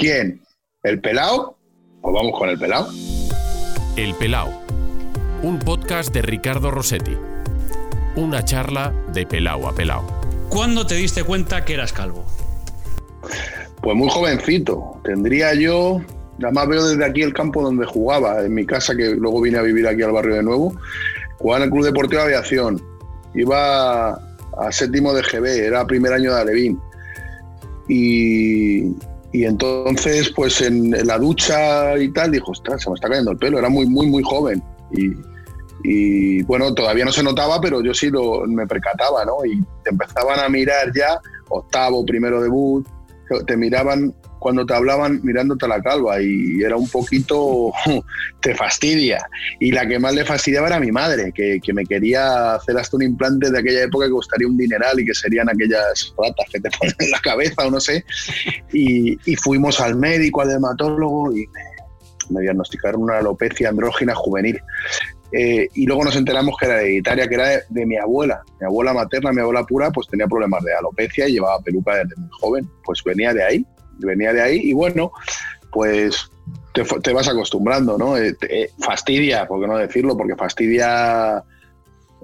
¿Quién? ¿El pelao? Pues vamos con el pelao. El pelao. Un podcast de Ricardo Rossetti. Una charla de pelao a pelao. ¿Cuándo te diste cuenta que eras calvo? Pues muy jovencito. Tendría yo, nada más veo desde aquí el campo donde jugaba, en mi casa, que luego vine a vivir aquí al barrio de nuevo. Jugaba en el Club Deportivo de Aviación. Iba a séptimo de GB, era primer año de Alevín. Y, y entonces, pues en, la ducha y tal, dijo, ostras, se me está cayendo el pelo. Era muy, muy, muy joven. Y, y bueno, todavía no se notaba, pero yo sí lo, me percataba, ¿no? Y te empezaban a mirar ya, octavo, primero debut, te miraban cuando te hablaban mirándote la calva y era un poquito, te fastidia. Y la que más le fastidiaba era mi madre, que, que, me quería hacer hasta un implante de aquella época que costaría un dineral y que serían aquellas ratas que te ponen en la cabeza o no sé. Y, y fuimos al médico, al dermatólogo y me, me diagnosticaron una alopecia andrógina juvenil. Eh, y luego nos enteramos que era hereditaria, que era de, de, mi abuela. Mi abuela materna, mi abuela pura, pues tenía problemas de alopecia y llevaba peluca desde muy joven. Pues venía de ahí, venía de ahí y bueno, pues te, vas acostumbrando, ¿no? Eh, te, eh, fastidia, por qué no decirlo, porque fastidia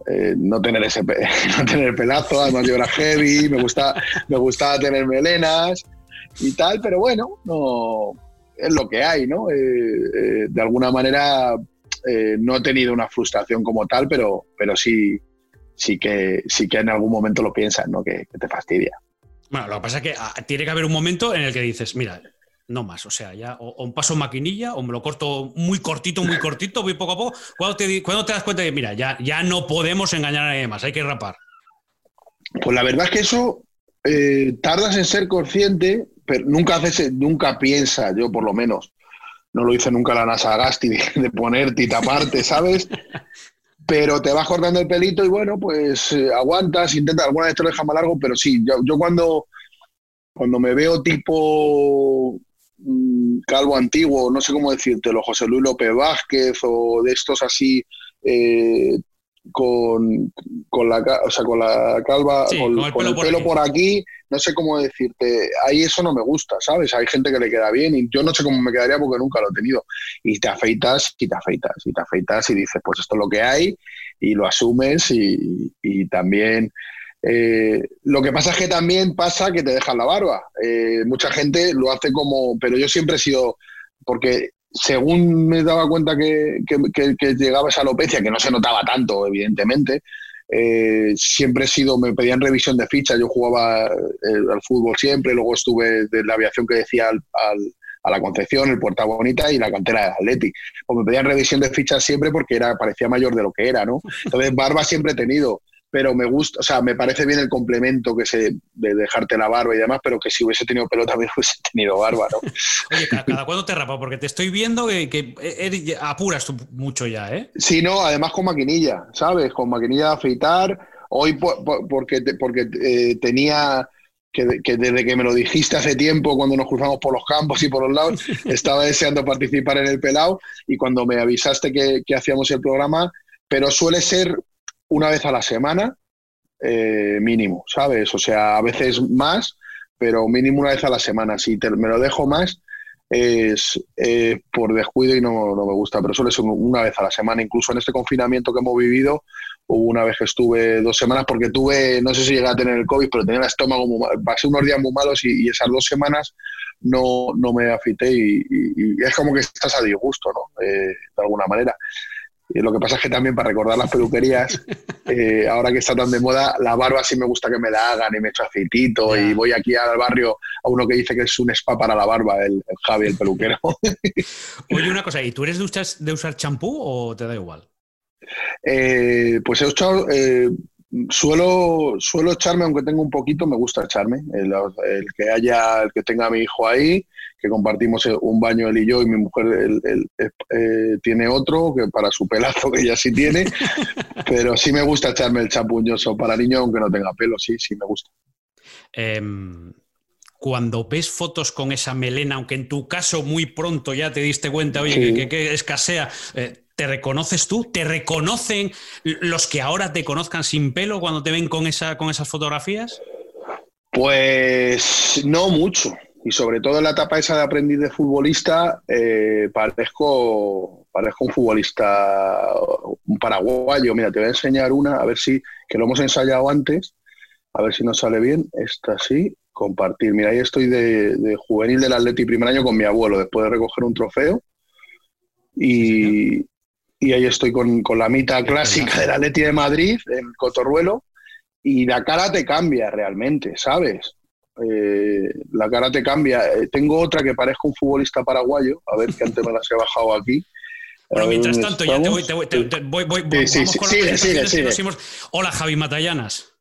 eh, no tener ese no tener pelazo, además yo era heavy, me, gusta, me gustaba tener melenas y tal, pero bueno, no es lo que hay, ¿no? De alguna manera no he tenido una frustración como tal, pero, pero sí, sí, que, sí que en algún momento lo piensas, ¿no? Que, te fastidia. Bueno, lo que pasa es que ah, tiene que haber un momento en el que dices, mira, no más, o sea, ya o, paso maquinilla o me lo corto muy cortito, muy cortito, muy poco a poco. ¿Cuándo te, cuando te das cuenta de, mira, ya, ya no podemos engañar a nadie más, hay que rapar? Pues la verdad es que eso eh, tardas en ser consciente, pero nunca haces, nunca piensas, yo por lo menos, no lo hice nunca la NASA Gasti de, de ponerte y taparte, ¿sabes? Pero te vas cortando el pelito y bueno, pues eh, aguantas, intentas, alguna vez te lo dejas más largo, pero sí, yo, yo cuando, cuando me veo tipo mmm, calvo antiguo, no sé cómo decírtelo, José Luis López Vázquez o de estos así, eh, con, con, la, o sea, con la calva, sí, con, con, el con, pelo, el por, pelo por, aquí, no sé cómo decirte, ahí eso no me gusta, ¿sabes? Hay gente que le queda bien y yo no sé cómo me quedaría porque nunca lo he tenido. Y te afeitas y te afeitas y te afeitas y dices, pues esto es lo que hay y lo asumes y, y también... Eh, lo que pasa es que también pasa que te dejan la barba. Eh, mucha gente lo hace como, pero yo siempre he sido, porque según me daba cuenta que, que, que, que, llegaba esa alopecia, que no se notaba tanto, evidentemente, eh, siempre he sido, me pedían revisión de ficha, yo jugaba eh, al fútbol siempre, luego estuve de la aviación que decía al, al, a la Concepción, el Puerta Bonita y la cantera de Atleti. Pues me pedían revisión de fichas siempre porque era, parecía mayor de lo que era, ¿no? Entonces, barba siempre he tenido pero me gusta, o sea, me parece bien el complemento que se de dejarte la barba y demás, pero que si hubiese tenido pelo también hubiese tenido barba, ¿no? Oye, ¿cada, cada cuándo te rapas? Porque te estoy viendo que, que eres, apuras tú mucho ya, ¿eh? Sí, no, además con maquinilla, ¿sabes? Con maquinilla de afeitar. Hoy por, por, porque, porque eh, tenía... Que, que, desde que me lo dijiste hace tiempo, cuando nos cruzamos por los campos y por los lados, estaba deseando participar en el pelado y cuando me avisaste que, que hacíamos el programa, pero suele ser una vez a la semana, eh, mínimo, ¿sabes? O sea, a veces más, pero mínimo una vez a la semana. Si te, me lo dejo más, es por descuido y no, no, me gusta, pero suele ser una vez a la semana. Incluso en este confinamiento que hemos vivido, hubo una vez que estuve dos semanas, porque tuve, no sé si llegué a tener el COVID, pero tenía el estómago muy mal. Pasé unos días muy malos y, esas dos semanas no, no me afeité y, y, y, es como que estás a disgusto, ¿no? Eh, de alguna manera. Y lo que pasa es que también para recordar las peluquerías, eh, ahora que está tan de moda, la barba sí me gusta que me la hagan y me echo aceitito yeah. y voy aquí al barrio a uno que dice que es un spa para la barba, el, el Javi, el peluquero. Oye, una cosa, ¿y tú eres de usar, de usar champú o te da igual? Eh, pues he usado, eh, suelo, suelo echarme, aunque tengo un poquito, me gusta echarme. El, el, que haya, el que tenga a mi hijo ahí, que compartimos un baño él y yo, y mi mujer él, él, eh, tiene otro, que para su pelazo, que ella sí tiene. pero sí me gusta echarme el chapuñoso para niño, aunque no tenga pelo, sí, sí me gusta. Eh, cuando ves fotos con esa melena, aunque en tu caso muy pronto ya te diste cuenta, oye, sí. que, que, que, escasea, eh, ¿te reconoces tú? ¿Te reconocen los que ahora te conozcan sin pelo cuando te ven con, esa, con esas fotografías? Pues no mucho, y sobre todo en la etapa esa de aprendiz de futbolista, eh, parezco, parezco un futbolista, un paraguayo. Mira, te voy a enseñar una, a ver si, que lo hemos ensayado antes, a ver si nos sale bien. Esta sí, compartir. Mira, ahí estoy de, juvenil del Atleti primer año con mi abuelo, después de recoger un trofeo. Y, y ahí estoy con, con la mitad clásica del Atleti de Madrid, en Cotorruelo, y la cara te cambia realmente, ¿sabes? Eh, la cara te cambia. Eh, tengo otra que parezca un futbolista paraguayo, a ver que antes me las he bajado aquí. Bueno, mientras tanto, ya te voy, te voy, te voy, voy, vamos con las Hola, Javi Matallanas.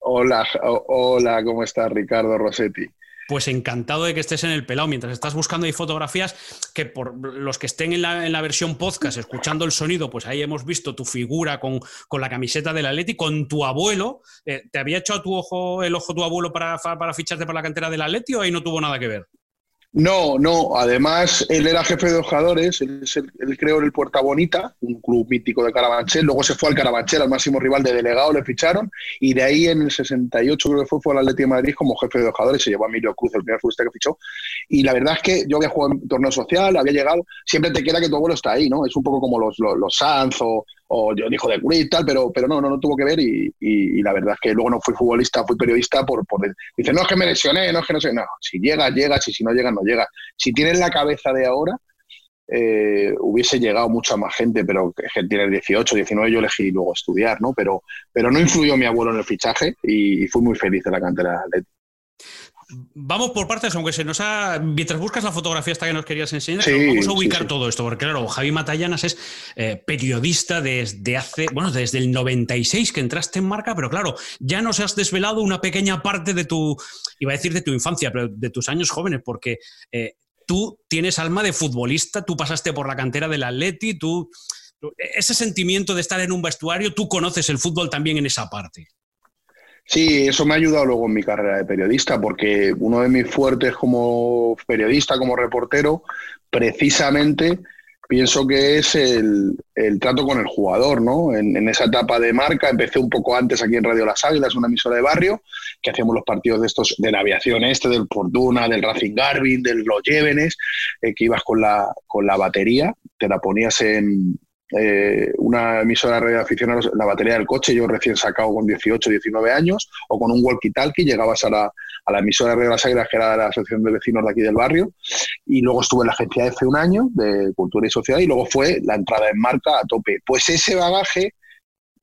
Hola, hola, ¿cómo estás, Ricardo Rossetti? Pues encantado de que estés en el pelado mientras estás buscando ahí fotografías que por los que estén en la, versión podcast, escuchando el sonido, pues ahí hemos visto tu figura con, la camiseta del Atleti, con tu abuelo. Eh, ¿Te había echado tu ojo, el ojo tu abuelo para, para ficharte para la cantera del Atleti o ahí no tuvo nada que ver? No, no. Además, él era jefe de jugadores. Él, creó el Puerta Bonita, un club mítico de Carabanchel. Luego se fue al Carabanchel, al máximo rival de delegado, le ficharon. Y de ahí en el 68, creo que fue, fue al Atlético de Madrid como jefe de jugadores. Se llevó a Emilio Cruz, el primer futbolista que fichó. Y la verdad es que yo había jugado en torneo social, había llegado. Siempre te queda que tu abuelo está ahí, ¿no? Es un poco como los, los, los Sanz o, o yo dijo de Cruz y tal, pero, pero no, no, no tuvo que ver y, la verdad es que luego no fui futbolista, fui periodista por, por... Dice, no es que me lesioné, no es que no sé, no, si llegas, llegas y si no llegas, no llegas. Si tienes la cabeza de ahora, eh, hubiese llegado mucha más gente, pero que tiene 18, 19, yo elegí luego estudiar, ¿no? Pero, pero no influyó mi abuelo en el fichaje y, fui muy feliz de la cantera de Vamos por partes, aunque se nos ha. Mientras buscas la fotografía esta que nos querías enseñar, vamos a ubicar todo esto, porque claro, Javi Matallanas es eh, periodista desde hace, bueno, desde el 96 que entraste en marca, pero claro, ya nos has desvelado una pequeña parte de tu, iba a decir de tu infancia, pero de tus años jóvenes, porque eh, tú tienes alma de futbolista, tú pasaste por la cantera del Atleti, tú, ese sentimiento de estar en un vestuario, tú conoces el fútbol también en esa parte. Sí, eso me ha ayudado luego en mi carrera de periodista, porque uno de mis fuertes como periodista, como reportero, precisamente pienso que es el, trato con el jugador, ¿no? En, esa etapa de marca, empecé un poco antes aquí en Radio Las Águilas, una emisora de barrio, que hacíamos los partidos de estos, de la aviación este, del Fortuna, del Racing Garvin, de los Llévenes, eh, que ibas con la, con la batería, te la ponías en, eh, una emisora de radio aficionados, la batería del coche, yo recién sacado con 18, 19 años, o con un walkie-talkie, llegabas a la, a la emisora de Radio Las Águilas, que era la asociación de vecinos de aquí del barrio, y luego estuve en la agencia EFE un año, de Cultura y Sociedad, y luego fue la entrada en marca a tope. Pues ese bagaje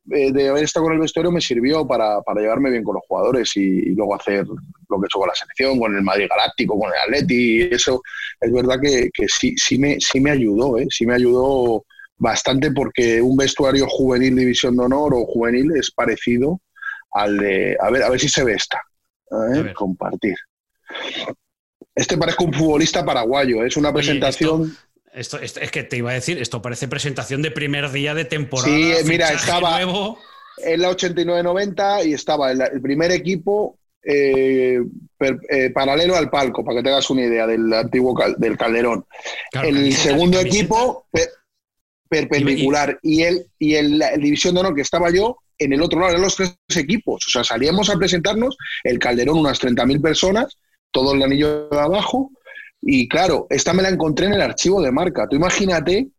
eh, de haber estado con el vestuario me sirvió para, para llevarme bien con los jugadores y, luego hacer lo que he hecho con la selección, con el Madrid Galáctico, con el Atleti, y eso es verdad que, que sí, sí, me, sí me ayudó, ¿eh? sí me ayudó bastante porque un vestuario juvenil división de honor o juvenil es parecido al de a ver a ver si se ve esta. Compartir. Este parece un futbolista paraguayo ¿eh? es una presentación esto, es que te iba a decir esto parece presentación de primer día de temporada sí mira estaba en la 89-90 y estaba el, primer equipo eh, eh, paralelo al palco, para que tengas una idea del antiguo del Calderón. el segundo equipo, perpendicular. Y, él, y el, la división de honor que estaba yo, en el otro lado, eran los tres equipos. O sea, salíamos a presentarnos, el Calderón, unas 30.000 personas, todo el anillo de abajo. Y claro, esta me la encontré en el archivo de marca. Tú imagínate,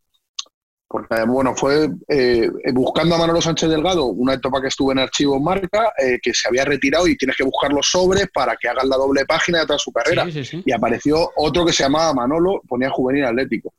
porque bueno, fue eh, buscando a Manolo Sánchez Delgado, una etapa que estuve en archivo en marca, eh, que se había retirado y tienes que buscar los sobres para que hagan la doble página de toda su carrera. Y apareció otro que se llamaba Manolo, ponía juvenil atlético.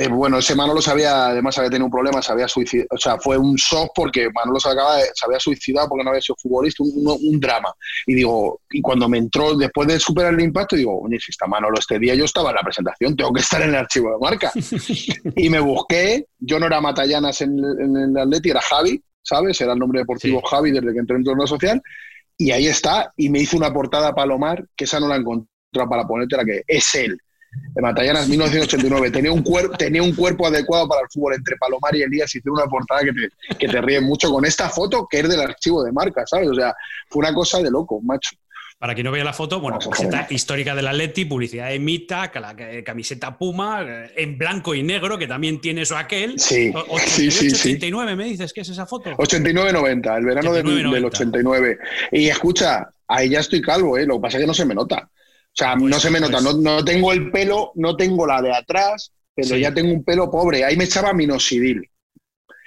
Eh, bueno, ese Manolo se había, además había tenido un problema, se había suicidado, o sea, fue un shock porque Manolo se, se había suicidado porque no había sido futbolista, un, drama. Y digo, y cuando me entró, después de superar el impacto, digo, oye, si está Manolo este día, yo estaba en la presentación, tengo que estar en el archivo de marca. y me busqué, yo no era Matallanas en, el Atleti, era Javi, ¿sabes? Era el nombre deportivo Javi desde que entré en torneo social. Y ahí está, y me hizo una portada Palomar, que esa no la encontré para ponerte la que es él de Matallanas 1989. Tenía un, cuerpo, tenía un cuerpo adecuado para el fútbol entre Palomar y Elías y tiene una portada que te, que te ríe mucho con esta foto que es del archivo de marca, ¿sabes? O sea, fue una cosa de loco, macho. Para quien no vea la foto, bueno, camiseta histórica del Atleti, publicidad de Mita, camiseta Puma, eh, en blanco y negro, que también tiene eso aquel. Sí, sí, sí, 89, me dices, ¿qué es esa foto? 89-90, el verano del, del, 89. Y escucha, ahí ya estoy calvo, ¿eh? lo que pasa es que no se me nota. O sea, no Pues- se me nota, pues- no, no tengo el pelo, no tengo la de atrás, pero Sí. ya tengo un pelo pobre. Ahí me echaba minoxidil,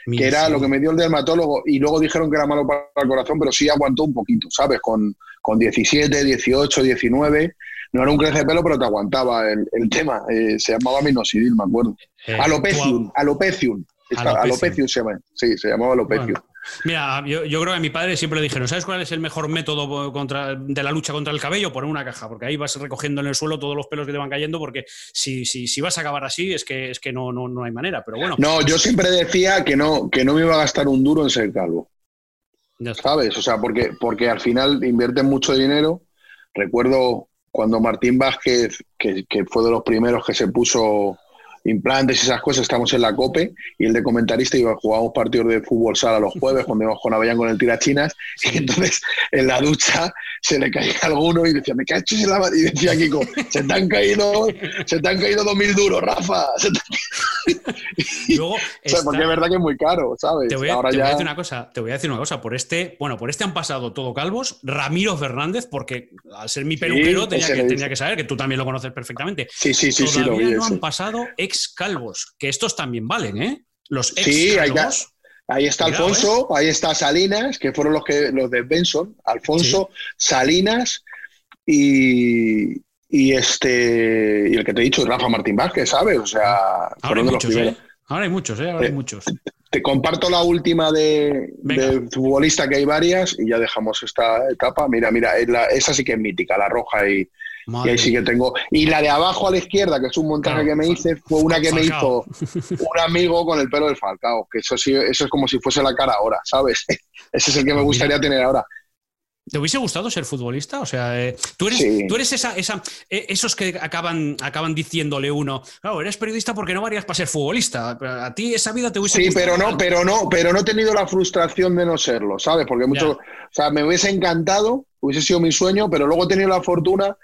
que era lo que me dio el dermatólogo, y luego dijeron que era malo para el corazón, pero sí aguantó un poquito, ¿sabes? Con, con 17, 18, 19, no era un crece de pelo, pero te aguantaba el, el tema. Eh, se llamaba minoxidil, me acuerdo. Eh, Alopecium, alopecium. Está- Alopecium. Alopecium se llama. Sí, se llamaba alopecium. Bueno, Mira, yo, yo creo que a mi padre siempre le dijeron, ¿sabes cuál es el mejor método contra, de la lucha contra el cabello? Poner una caja, porque ahí vas recogiendo en el suelo todos los pelos que te van cayendo, porque si, si, si vas a acabar así es que, es que no, no, no hay manera. Pero bueno, No, yo siempre decía que no, que no me iba a gastar un duro en ser calvo. ¿sabes? O sea, porque, porque al final invierten mucho dinero. Recuerdo cuando Martín Vázquez, que, que fue de los primeros que se puso implantes y esas cosas, estamos en la COPE y el de comentarista iba jugábamos partidos de fútbol sala los jueves cuando íbamos con Avellán con el tirachinas y entonces en la ducha se le caía alguno y decía, me cachis en la ma-". y decía Kiko, se te han caído, se te han caído dos mil duros, Rafa. Se te- Luego O sea, está- porque es verdad que es muy caro, ¿sabes? Te voy, a, Ahora te voy a ya... decir una cosa, te voy a decir una cosa, por este, bueno, por este han pasado todo calvos, Ramiro Fernández, porque al ser mi peluquero tenía, ese que, tenía que saber, que tú también lo conoces perfectamente. Sí, sí, sí, sí, lo vi. no han pasado ex calvos, que estos también valen, ¿eh? Los ex Sí, calvos. Ahí está Alfonso, ahí está Salinas, que fueron los que los de Benson, Alfonso, Salinas y, y este y el que te he dicho, Rafa Martín Vázquez, ¿sabes? O sea, Ahora hay fueron de los muchos, primeros. ¿eh? Ahora hay muchos, ¿eh? Ahora hay Eh, muchos. Te comparto la última de, de futbolista que hay varias y ya dejamos esta etapa. Mira, mira, la- esa sí que es mítica, la roja y, y Madre ahí sí que tengo. Y la de abajo a la izquierda, que es un montaje Claro, que me hice, fue una que me Falcao. hizo un amigo con el pelo del Falcao, que eso sí, eso es como si fuese la cara ahora, ¿sabes? Ese es el que me Mira. gustaría tener ahora. ¿Te hubiese gustado ser futbolista? O sea, eh, tú eres, Sí. tú eres esa, esa, eh, esos que acaban, acaban diciéndole uno, claro, eres periodista porque no varías para ser futbolista. A ti esa vida te hubiese Sí, gustado. pero no, pero no, pero no he tenido la frustración de no serlo, ¿sabes? Porque mucho, Ya. o sea, me hubiese encantado, hubiese sido mi sueño, pero luego he tenido la fortuna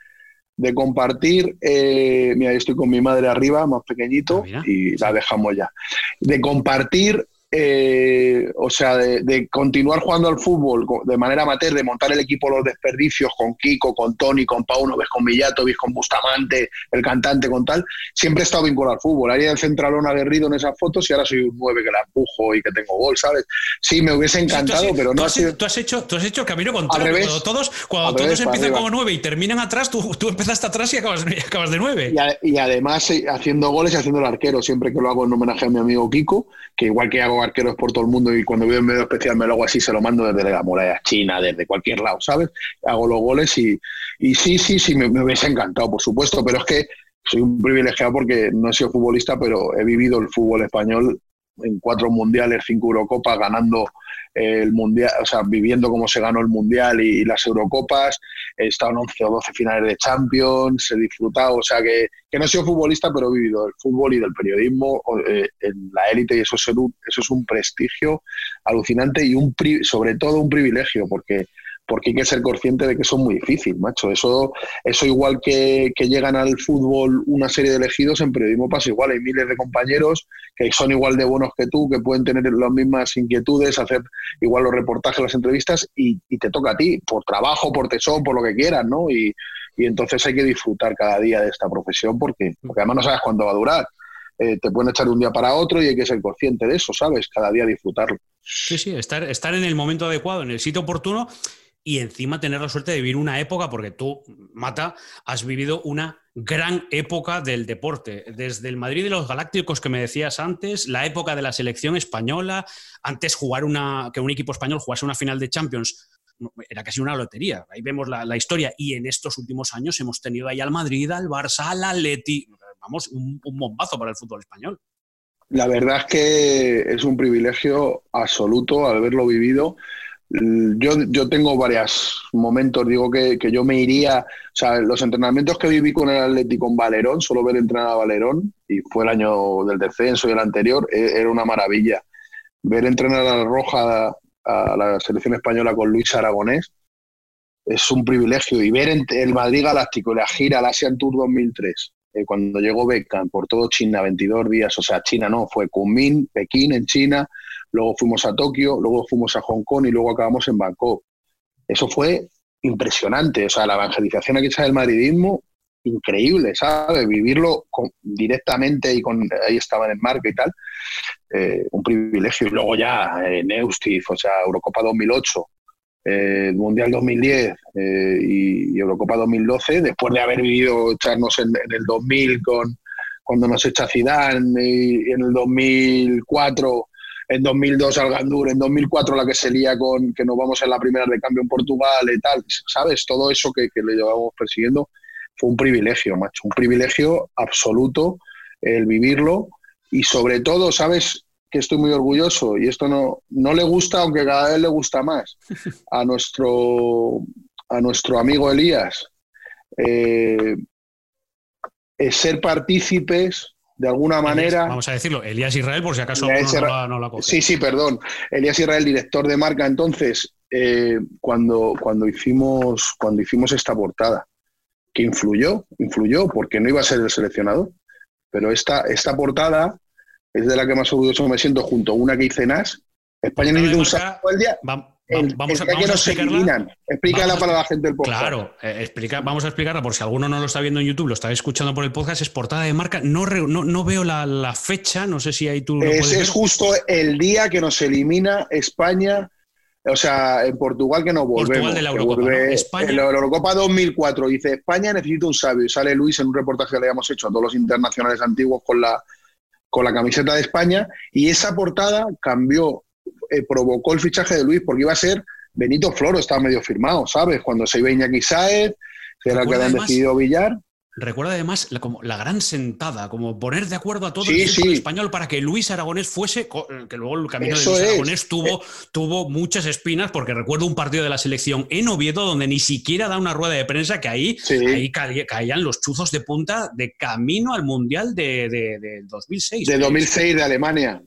de compartir, eh, mira, yo estoy con mi madre arriba, más pequeñito, Ah, y la dejamos ya, de compartir, eh, o sea, de, de continuar jugando al fútbol de manera amateur, de montar el equipo Los Desperdicios con Kiko, con Tony, con Pauno, ves con Villato, ves con Bustamante, el cantante, con tal, siempre he estado vinculado al fútbol. Ahí en el centralón aguerrido en esas fotos y ahora soy un 9 que la empujo y que tengo gol, ¿sabes? Sí, me hubiese Sí, tú has- encantado, pero tú no ha has, sido... tú has hecho, tú has hecho el camino contrario. revés. Cuando todos, cuando Al todos revés, empiezan como nueve y terminan atrás, tú, tú empezaste atrás y acabas, y acabas de nueve. Y, a- y además eh, haciendo goles y haciendo el arquero, siempre que lo hago en homenaje a mi amigo Kiko, que igual que hago arqueros por todo el mundo y cuando veo un medio especial me lo hago así, se lo mando desde la muralla china, desde cualquier lado, ¿sabes? Hago los goles y, y sí, sí, sí, me, me hubiese encantado, por supuesto, pero es que soy un privilegiado porque no he sido futbolista, pero he vivido el fútbol español en cuatro mundiales, cinco Eurocopas, ganando el mundial, o sea, viviendo cómo se ganó el mundial y, las Eurocopas, he estado en 11 o 12 finales de Champions, he disfrutado, o sea, que, que no he sido futbolista, pero he vivido el fútbol y del periodismo eh, en la élite y eso es, un, eso es un prestigio alucinante y un pri- sobre todo un privilegio, porque porque hay que ser consciente de que eso es muy difícil, macho. Eso, eso igual que, que llegan al fútbol una serie de elegidos, en periodismo pasa igual. Hay miles de compañeros que son igual de buenos que tú, que pueden tener las mismas inquietudes, hacer igual los reportajes, las entrevistas, y, te toca a ti, por trabajo, por tesón, por lo que quieras, ¿no? Y, y entonces hay que disfrutar cada día de esta profesión porque, porque además no sabes cuándo va a durar. Eh, te pueden echar de un día para otro y hay que ser consciente de eso, ¿sabes? Cada día disfrutarlo. Sí, sí, estar, estar en el momento adecuado, en el sitio oportuno y encima tener la suerte de vivir una época, porque tú, Mata, has vivido una gran época del deporte, desde el Madrid de los Galácticos que me decías antes, la época de la selección española, antes jugar una, que un equipo español jugase una final de Champions era casi una lotería. Ahí vemos la, historia. Y en estos últimos años hemos tenido ahí al Madrid, al Barça, al Atleti. Vamos, un, un bombazo para el fútbol español. La verdad es que es un privilegio absoluto haberlo vivido. Yo, yo tengo varios momentos, digo que, que, yo me iría, o sea, los entrenamientos que viví con el Atlético con Valerón, solo ver entrenar a Valerón, y fue el año del descenso y el anterior, era una maravilla. Ver entrenar a la Roja, a la selección española con Luis Aragonés, es un privilegio. Y ver el Madrid Galáctico la gira, la Asian Tour 2003, eh, cuando llegó Beckham por todo China, 22 días, o sea, China no, fue Kunming, Pekín en China, luego fuimos a Tokio, luego fuimos a Hong Kong y luego acabamos en Bangkok. Eso fue impresionante, o sea, la evangelización aquí del madridismo increíble, ¿sabes? Vivirlo directamente y con ahí estaba en el marco y tal, eh, un privilegio. Y luego ya eh, Neustif, o sea, Eurocopa 2008, eh, Mundial 2010 y, Eurocopa 2012, después de haber vivido echarnos en, el 2000 con cuando nos echa Zidane y en el 2004 en 2002 al Gandur, en 2004 la que se lía con que nos vamos en la primera de cambio en Portugal y tal, ¿sabes? Todo eso que, le llevamos persiguiendo fue un privilegio, macho, un privilegio absoluto el vivirlo y sobre todo, ¿sabes? Que estoy muy orgulloso y esto no, no le gusta, aunque cada vez le gusta más, a nuestro, a nuestro amigo Elías, eh, es ser partícipes de alguna manera. vamos a decirlo, Elías Israel, por si acaso no, la, Sí, sí, perdón. Elías Israel, director de marca, entonces, eh, cuando, cuando, hicimos, cuando hicimos esta portada, que influyó, influyó, porque no iba a ser el seleccionador, pero esta, esta portada es de la que más orgulloso me siento, junto a una que hice NAS. España necesita un salto el día vamos, a, explicarla. Explícala para la gente del podcast. Claro, eh, explica, vamos a explicarla por si alguno no lo está viendo en YouTube, lo está escuchando por el podcast, es portada de marca. No, no, veo la, fecha, no sé si ahí tú lo es, es justo el día que nos elimina España. O sea, en Portugal que no volvemos. Portugal de la Eurocopa. En la Eurocopa 2004 dice España necesita un sabio. Y sale Luis en un reportaje que le habíamos hecho a todos los internacionales antiguos con la, con la camiseta de España. Y esa portada cambió eh, provocó el fichaje de Luis porque iba a ser Benito Floro, estaba medio firmado, ¿sabes? Cuando se iba Iñaki Saez, que era el que habían decidido Villar. Recuerda además la, como la gran sentada, como poner de acuerdo a todo el español para que Luis Aragonés fuese, que luego el camino de Luis Aragonés tuvo, tuvo muchas espinas, porque recuerdo un partido de la selección en Oviedo donde ni siquiera da una rueda de prensa, que ahí, ahí caían los chuzos de punta de camino al Mundial de, de 2006. De 2006 de Alemania.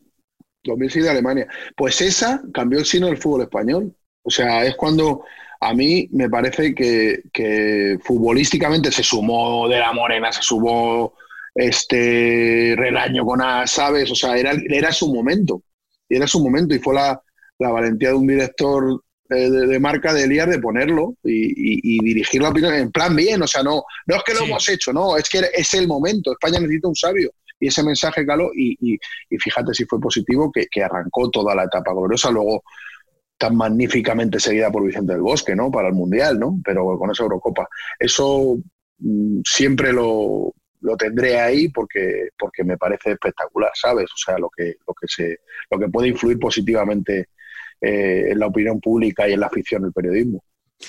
2006 de Alemania. Pues esa cambió el signo del fútbol español. O sea, es cuando a mí me parece que, futbolísticamente se sumó De la Morena, se sumó este Relaño con A, ¿sabes? O sea, era, era su momento. Era su momento y fue la, valentía de un director eh, de, marca de Elías de ponerlo y, dirigir la opinión en plan bien. O sea, no, no es que lo hemos hecho, no, es que es el momento. España necesita un sabio y ese mensaje caló y, fíjate si fue positivo que, arrancó toda la etapa gloriosa, luego tan magníficamente seguida por Vicente del Bosque, ¿no? Para el Mundial, ¿no? Pero con esa Eurocopa. Eso mm, siempre lo, tendré ahí porque, porque me parece espectacular, ¿sabes? O sea, lo que, lo que, se, lo que puede influir positivamente eh, en la opinión pública y en la afición del periodismo.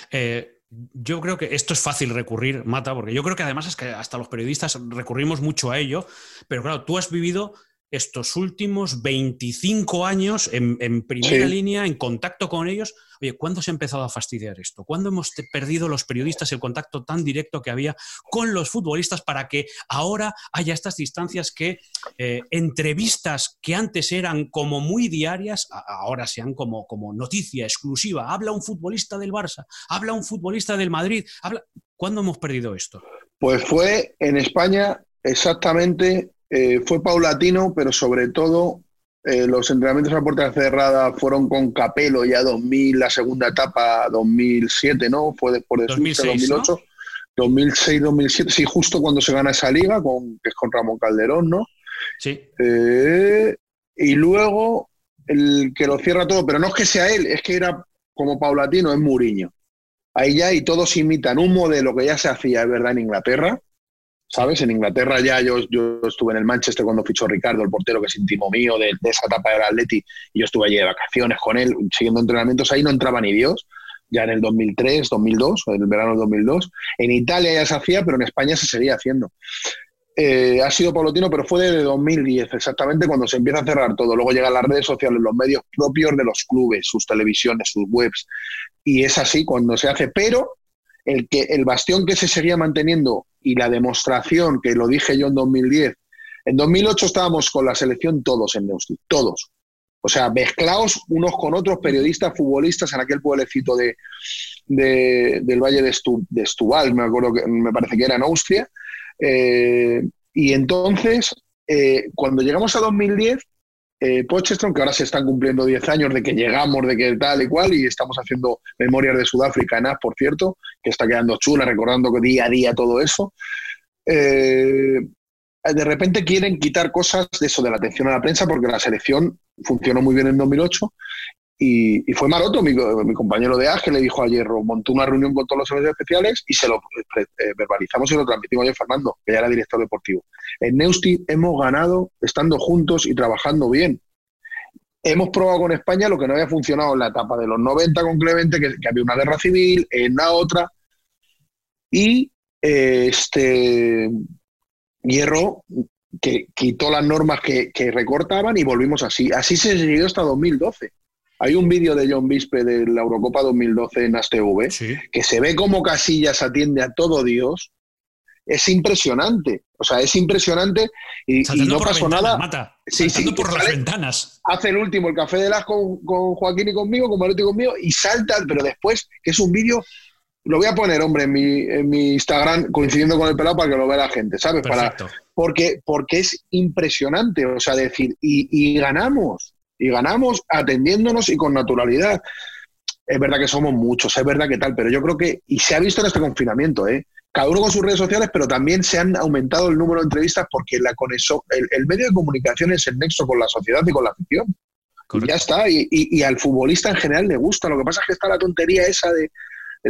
Eh, yo creo que esto es fácil recurrir, Mata, porque yo creo que además es que hasta los periodistas recurrimos mucho a ello, pero claro, tú has vivido estos últimos 25 años en, primera línea, en contacto con ellos. Oye, ¿cuándo se ha empezado a fastidiar esto? ¿Cuándo hemos perdido los periodistas el contacto tan directo que había con los futbolistas para que ahora haya estas distancias que eh, entrevistas que antes eran como muy diarias, ahora sean como, como noticia exclusiva? Habla un futbolista del Barça, habla un futbolista del Madrid. Habla... ¿Cuándo hemos perdido esto? Pues fue en España exactamente eh, fue paulatino, pero sobre todo eh, los entrenamientos a puerta cerrada fueron con Capelo ya 2000, la segunda etapa 2007, ¿no? Fue después de 2006, 2008. 2006-2007, sí, justo cuando se gana esa liga, con, que es con Ramón Calderón, ¿no? Sí. Eh, y luego el que lo cierra todo, pero no es que sea él, es que era como paulatino, es Muriño. Ahí ya y todos imitan un modelo que ya se hacía, es verdad, en Inglaterra, ¿sabes? En Inglaterra ya yo, yo estuve en el Manchester cuando fichó Ricardo, el portero que es íntimo mío de, esa etapa del Atleti, y yo estuve allí de vacaciones con él, siguiendo entrenamientos, ahí no entraba ni Dios, ya en el 2003, 2002, en el verano del 2002. En Italia ya se hacía, pero en España se seguía haciendo. Eh, ha sido paulatino, pero fue de 2010, exactamente cuando se empieza a cerrar todo. Luego llegan las redes sociales, los medios propios de los clubes, sus televisiones, sus webs. Y es así cuando se hace. Pero el, que, el bastión que se seguía manteniendo y la demostración, que lo dije yo en 2010, en 2008 estábamos con la selección todos en Neustift, todos. O sea, mezclados unos con otros, periodistas, futbolistas, en aquel pueblecito de, del Valle de, Estubal, me acuerdo que me parece que era en Austria. Eh, y entonces, eh, cuando llegamos a 2010, eh, que ahora se están cumpliendo 10 años de que llegamos, de que tal y cual, y estamos haciendo memorias de Sudáfrica en por cierto, que está quedando chula, recordando día a día todo eso. eh, de repente quieren quitar cosas de eso, de la atención a la prensa, porque la selección funcionó muy bien en 2008 y, fue Maroto, mi, compañero de AG, le dijo ayer, montó una reunión con todos los servicios especiales y se lo eh, verbalizamos y lo transmitimos ayer Fernando, que ya era director deportivo. En Neusti hemos ganado estando juntos y trabajando bien. Hemos probado con España lo que no había funcionado en la etapa de los 90 con Clemente, que, había una guerra civil, en la otra. Y eh, este Hierro que quitó las normas que, recortaban y volvimos así. Así se siguió hasta 2012. Hay un vídeo de John Bispe de la Eurocopa 2012 en ASTV que se ve como Casillas atiende a todo Dios. Es impresionante. O sea, es impresionante y, no pasó nada. Mata. Sí, sí, por las ventanas. Hace el último, el café de las con, Joaquín y conmigo, con Maroto y conmigo, y salta, pero después, que es un vídeo lo voy a poner, hombre, en mi, en mi Instagram coincidiendo con el pelado para que lo vea la gente, ¿sabes? Para, porque, porque es impresionante, o sea, decir, y, ganamos, y ganamos atendiéndonos y con naturalidad. Es verdad que somos muchos, es verdad que tal, pero yo creo que, y se ha visto en este confinamiento, ¿eh? cada uno con sus redes sociales, pero también se han aumentado el número de entrevistas porque la el, el medio de comunicación es el nexo con la sociedad y con la afición. Y ya está, y, y, al futbolista en general le gusta. Lo que pasa es que está la tontería esa de,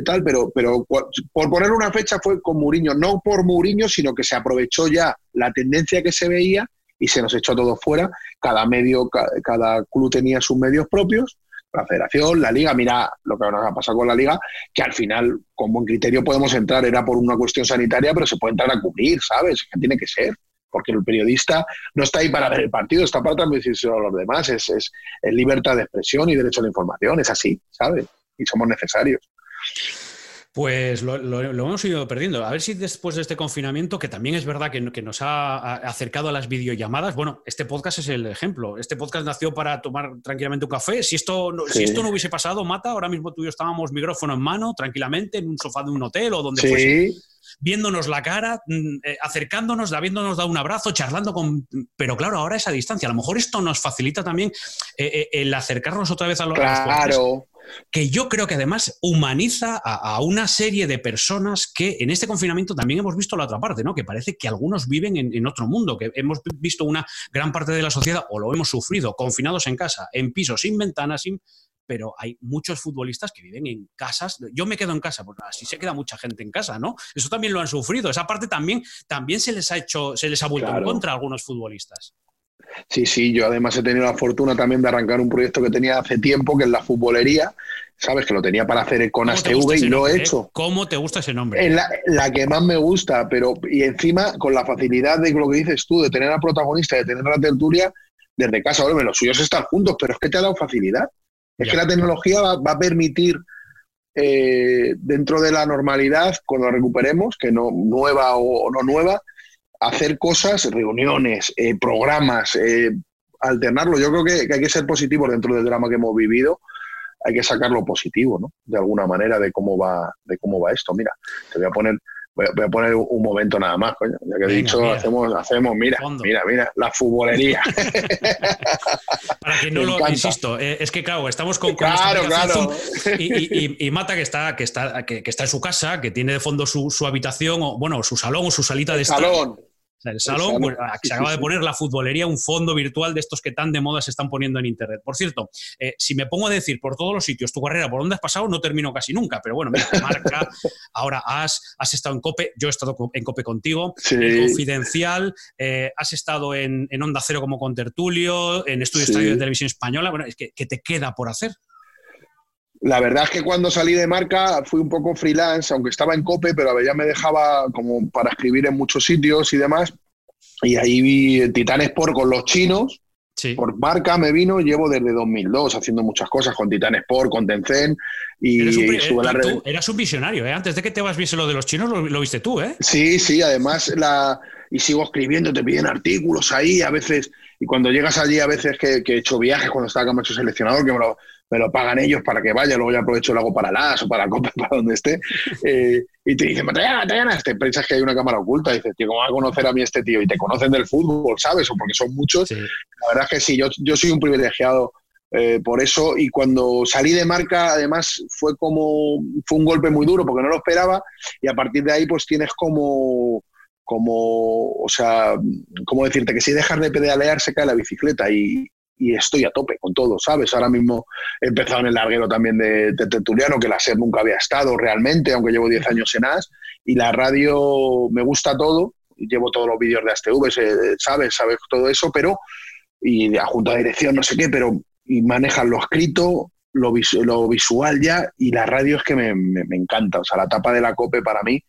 tal, pero, pero por poner una fecha fue con Mourinho, no por Mourinho, sino que se aprovechó ya la tendencia que se veía y se nos echó todo fuera. Cada medio, cada club tenía sus medios propios, la federación, la liga, mira lo que nos ha pasado con la liga, que al final, con buen criterio podemos entrar, era por una cuestión sanitaria, pero se puede entrar a cubrir, ¿sabes? Que tiene que ser porque el periodista no está ahí para ver el partido, está para transmitirlo a los demás, es, es, es, libertad de expresión y derecho a la información, es así, ¿sabes? Y somos necesarios. Pues lo, hemos ido perdiendo. A ver si después de este confinamiento, que también es verdad que, nos ha acercado a las videollamadas, bueno, este podcast es el ejemplo. Este podcast nació para tomar tranquilamente un café. Si esto, no, si esto no hubiese pasado, Mata, ahora mismo tú y yo estábamos micrófono en mano, tranquilamente, en un sofá de un hotel o donde fuese viéndonos la cara, mm, eh, acercándonos, habiéndonos dado un abrazo, charlando con... Pero claro, ahora esa distancia. A lo mejor esto nos facilita también eh, eh, el acercarnos otra vez a los... Claro que yo creo que además humaniza a, una serie de personas que en este confinamiento también hemos visto la otra parte, ¿no? Que parece que algunos viven en, otro mundo, que hemos visto una gran parte de la sociedad, o lo hemos sufrido, confinados en casa, en pisos, sin ventanas, sin pero hay muchos futbolistas que viven en casas. Yo me quedo en casa, porque así se queda mucha gente en casa, ¿no? Eso también lo han sufrido. Esa parte también, también se les ha hecho, se les ha vuelto en contra a algunos futbolistas. Sí, sí, yo además he tenido la fortuna también de arrancar un proyecto que tenía hace tiempo, que es la futbolería, sabes que lo tenía para hacer con ASTV y lo he hecho. Eh? ¿Cómo te gusta ese nombre? Es la, que más me gusta, pero y encima con la facilidad de lo que dices tú, de tener al protagonista, de tener la tertulia desde casa. Bueno, los suyos están juntos, pero es que te ha dado facilidad. Es que la tecnología va, a permitir eh, dentro de la normalidad, cuando la recuperemos, que no nueva o no nueva, hacer cosas, reuniones, eh, programas, eh, alternarlo. Yo creo que, hay que ser positivos dentro del drama que hemos vivido. Hay que sacar lo positivo, ¿no? De alguna manera de cómo va, de cómo va esto. Mira, te voy a poner, voy a, poner un momento nada más, coño. Ya que he dicho, hacemos, hacemos, mira, mira, mira, la futbolería. Para que no lo insisto, eh, es que claro, estamos con, claro, claro. Y, Mata que está, que está, que, está en su casa, que tiene de fondo su, su habitación, o bueno, su salón o su salita de salón el salón, pues, se acaba de poner la futbolería, un fondo virtual de estos que tan de moda se están poniendo en Internet. Por cierto, eh, si me pongo a decir por todos los sitios tu carrera, por dónde has pasado, no termino casi nunca, pero bueno, mira, marca, ahora has, has estado en COPE, yo he estado en COPE contigo, en Confidencial, eh, has estado en, Onda Cero como con Tertulio, en Estudio Estadio de Televisión Española, bueno, es que, ¿qué te queda por hacer? La verdad es que cuando salí de marca fui un poco freelance, aunque estaba en COPE, pero ya me dejaba como para escribir en muchos sitios y demás. Y ahí vi Titán Sport con los chinos. Por marca me vino, llevo desde 2002 haciendo muchas cosas con Titan Sport, con Tencent y, eras un, eh, eras un visionario, ¿eh? Antes de que te vas viese lo de los chinos, lo, viste tú, ¿eh? Sí, sí, además la... Y sigo escribiendo, te piden artículos ahí, a veces... Y cuando llegas allí, a veces que, he hecho viajes, cuando estaba como hecho seleccionador, que me lo, me lo pagan ellos para que vaya, luego ya aprovecho lo hago para las o para Copa, para donde esté. Eh, y te dicen, Matallana, Matallana, te piensas que hay una cámara oculta. Y dices, tío, ¿cómo va a conocer a mí este tío? Y te conocen del fútbol, ¿sabes? O porque son muchos. La verdad es que sí, yo, yo soy un privilegiado eh, por eso. Y cuando salí de marca, además, fue como, fue un golpe muy duro porque no lo esperaba. Y a partir de ahí, pues tienes como como, o sea, ¿cómo decirte? Que si dejas de pedalear se cae la bicicleta y, y estoy a tope con todo, ¿sabes? Ahora mismo he empezado en el larguero también de, Tertuliano, que la SER nunca había estado realmente, aunque llevo 10 años en AS, y la radio me gusta todo, llevo todos los vídeos de ASTV, ¿sabes? Sabes todo eso, pero, y a junta de dirección, no sé qué, pero y manejan lo escrito, lo, lo visual ya, y la radio es que me, me, encanta, o sea, la tapa de la COPE para mí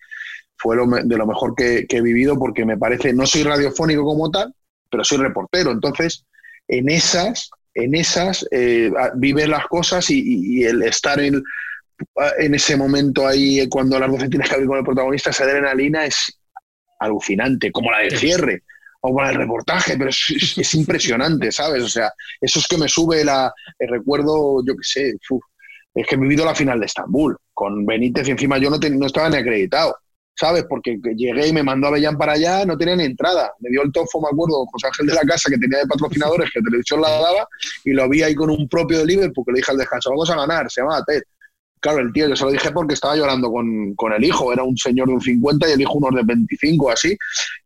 fue lo, de lo mejor que, que he vivido porque me parece, no soy radiofónico como tal, pero soy reportero, entonces en esas, en esas eh, vives las cosas y, el estar en, en, ese momento ahí, cuando las voces tienes que abrir con el protagonista, esa adrenalina es alucinante, como la del cierre o para el reportaje, pero es, impresionante, ¿sabes? O sea, eso es que me sube la, el recuerdo, yo qué sé, es que he vivido la final de Estambul con Benítez y encima yo no, no estaba ni acreditado. ¿Sabes? Porque llegué y me mandó a Bellán para allá, no tenía ni entrada. Me dio el tofo, me acuerdo, José Ángel de la Casa, que tenía de patrocinadores, que televisión la daba, y lo vi ahí con un propio de Liverpool, porque le dije al descanso, vamos a ganar, se llama Ted. Claro, el tío, yo se lo dije porque estaba llorando con, con, el hijo, era un señor de un 50 y el hijo unos de 25 así,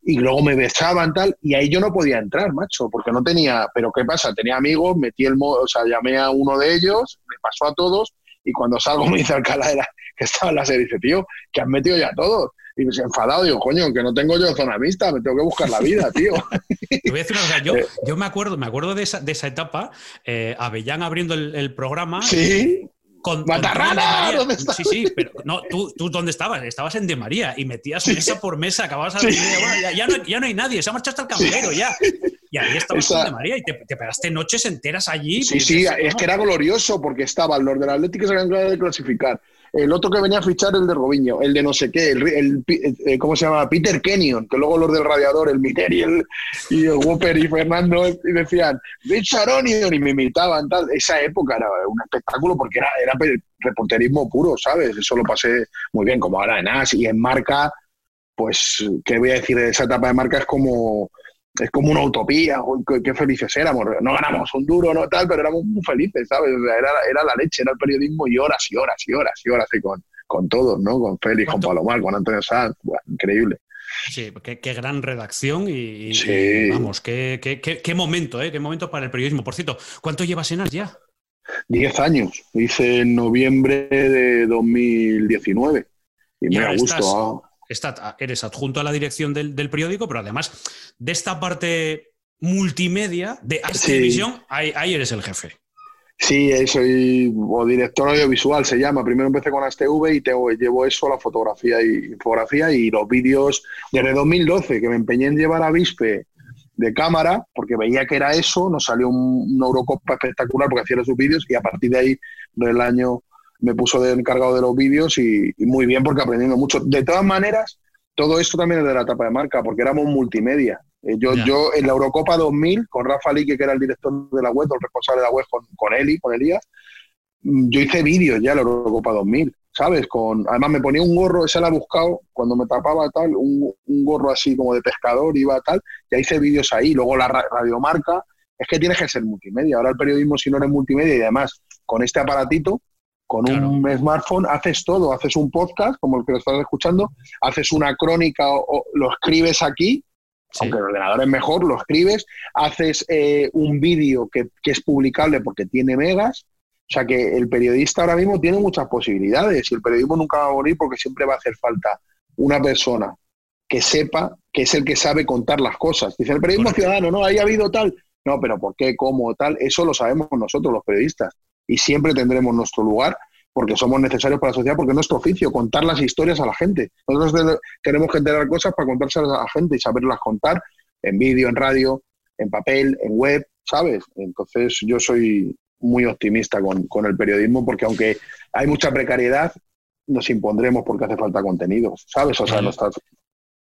y luego me besaban tal, y ahí yo no podía entrar, macho, porque no tenía, pero ¿qué pasa? Tenía amigos, metí el o sea, llamé a uno de ellos, me pasó a todos, y cuando salgo me dice Alcalá la, que estaba en la serie, dice, tío, que han metido ya todos. Y me he enfadado, digo, coño, que no tengo yo zona vista, me tengo que buscar la vida, tío. Te voy a decir una cosa, yo, eh. yo me acuerdo, me acuerdo de esa, de esa etapa, eh, Avellán abriendo el, el programa. Sí. Con, ¡Matarrana! ¿Dónde estás? Sí, sí, pero no, tú, tú ¿dónde estabas? Estabas en De María y metías mesa por mesa, acababas a... Sí. Bueno, ya, no, ya no hay nadie, se ha marchado hasta el camarero ya. Y ahí estabas Esa... en De María y te, te, pegaste noches enteras allí. Sí, sí, es que era glorioso porque estaban los del Atlético que se habían de clasificar el otro que venía a fichar el de Robinho, el de no sé qué, el, el, eh, ¿cómo se llama? Peter Kenyon, que luego los del radiador, el Miter y el, y el Whopper y Fernando y decían, Rich Aronion, y me imitaban tal. Esa época era un espectáculo porque era, era reporterismo puro, ¿sabes? Eso lo pasé muy bien, como ahora en AS y en marca, pues, ¿qué voy a decir de esa etapa de marca? Es como es como una utopía, qué, felices éramos. No ganamos un duro, no tal, pero éramos muy felices, ¿sabes? era, era, la leche, era el periodismo y horas y horas y horas y horas y con, con todos, ¿no? Con Félix, con Palomar, con Antonio Sanz, increíble. Sí, qué, qué, gran redacción y, sí. y vamos, qué, qué, qué, momento, ¿eh? Qué momento para el periodismo. Por cierto, ¿cuánto llevas en AS ya? Diez años. Hice en noviembre de 2019 y, y me ha gustado eres adjunto a la dirección del, del, periódico, pero además de esta parte multimedia de televisión, sí. ahí, ahí, eres el jefe. Sí, soy o director audiovisual, se llama. Primero empecé con ASTV y te, llevo eso, la fotografía y fotografía y los vídeos desde 2012, que me empeñé en llevar a Vispe de cámara, porque veía que era eso, nos salió un, una Eurocopa espectacular porque hacía sus vídeos y a partir de ahí, del año me puso de encargado de los vídeos y, y, muy bien porque aprendiendo mucho. De todas maneras, todo esto también es de la etapa de marca, porque éramos multimedia. Eh, yo, yeah. yo en la Eurocopa 2000, con Rafa Lique, que era el director de la web, el responsable de la web con, con Eli, con Elías, mm, yo hice vídeos ya en la Eurocopa 2000, ¿sabes? Con, además me ponía un gorro, ese la he buscado, cuando me tapaba tal, un, un gorro así como de pescador, iba tal, ya hice vídeos ahí. Luego la radiomarca, es que tienes que ser multimedia. Ahora el periodismo, si no eres multimedia y además con este aparatito, con claro. un smartphone haces todo, haces un podcast, como el que lo estás escuchando, haces una crónica o, o lo escribes aquí, sí. aunque el ordenador es mejor, lo escribes, haces eh, un vídeo que, que, es publicable porque tiene megas. O sea que el periodista ahora mismo tiene muchas posibilidades y el periodismo nunca va a morir porque siempre va a hacer falta una persona que sepa, que es el que sabe contar las cosas. Dice el periodismo ciudadano, no, ahí ha habido tal. No, pero ¿por qué? ¿Cómo? Tal. Eso lo sabemos nosotros, los periodistas y siempre tendremos nuestro lugar porque somos necesarios para la sociedad, porque es nuestro oficio, contar las historias a la gente. Nosotros queremos enterar cosas para contárselas a la gente y saberlas contar en vídeo, en radio, en papel, en web, ¿sabes? Entonces yo soy muy optimista con, con el periodismo porque aunque hay mucha precariedad, nos impondremos porque hace falta contenidos, ¿sabes? O sea, no está,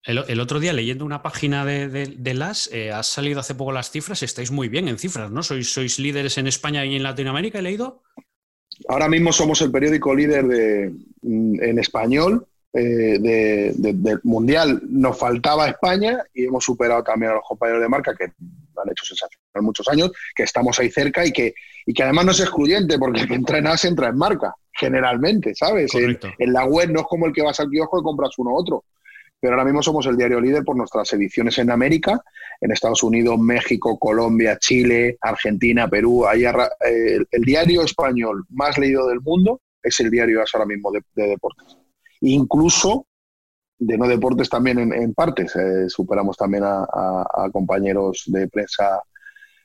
el, el, otro día, leyendo una página de, de, de las, eh, has salido hace poco las cifras, estáis muy bien en cifras, ¿no? Sois, sois líderes en España y en Latinoamérica, he leído. Ahora mismo somos el periódico líder de, mm, en español eh, de, de, mundial. Nos faltaba España y hemos superado también a los compañeros de marca que han hecho sensacional muchos años, que estamos ahí cerca y que, y que además no es excluyente porque el que entra en AS entra en marca, generalmente, ¿sabes? En, en, la web no es como el que vas al kiosco y compras uno u otro pero ahora mismo somos el diario líder por nuestras ediciones en América, en Estados Unidos, México, Colombia, Chile, Argentina, Perú. Eh, el, diario español más leído del mundo es el diario ahora mismo de, deportes. Incluso de no deportes también en, partes. Eh, superamos también a, compañeros de prensa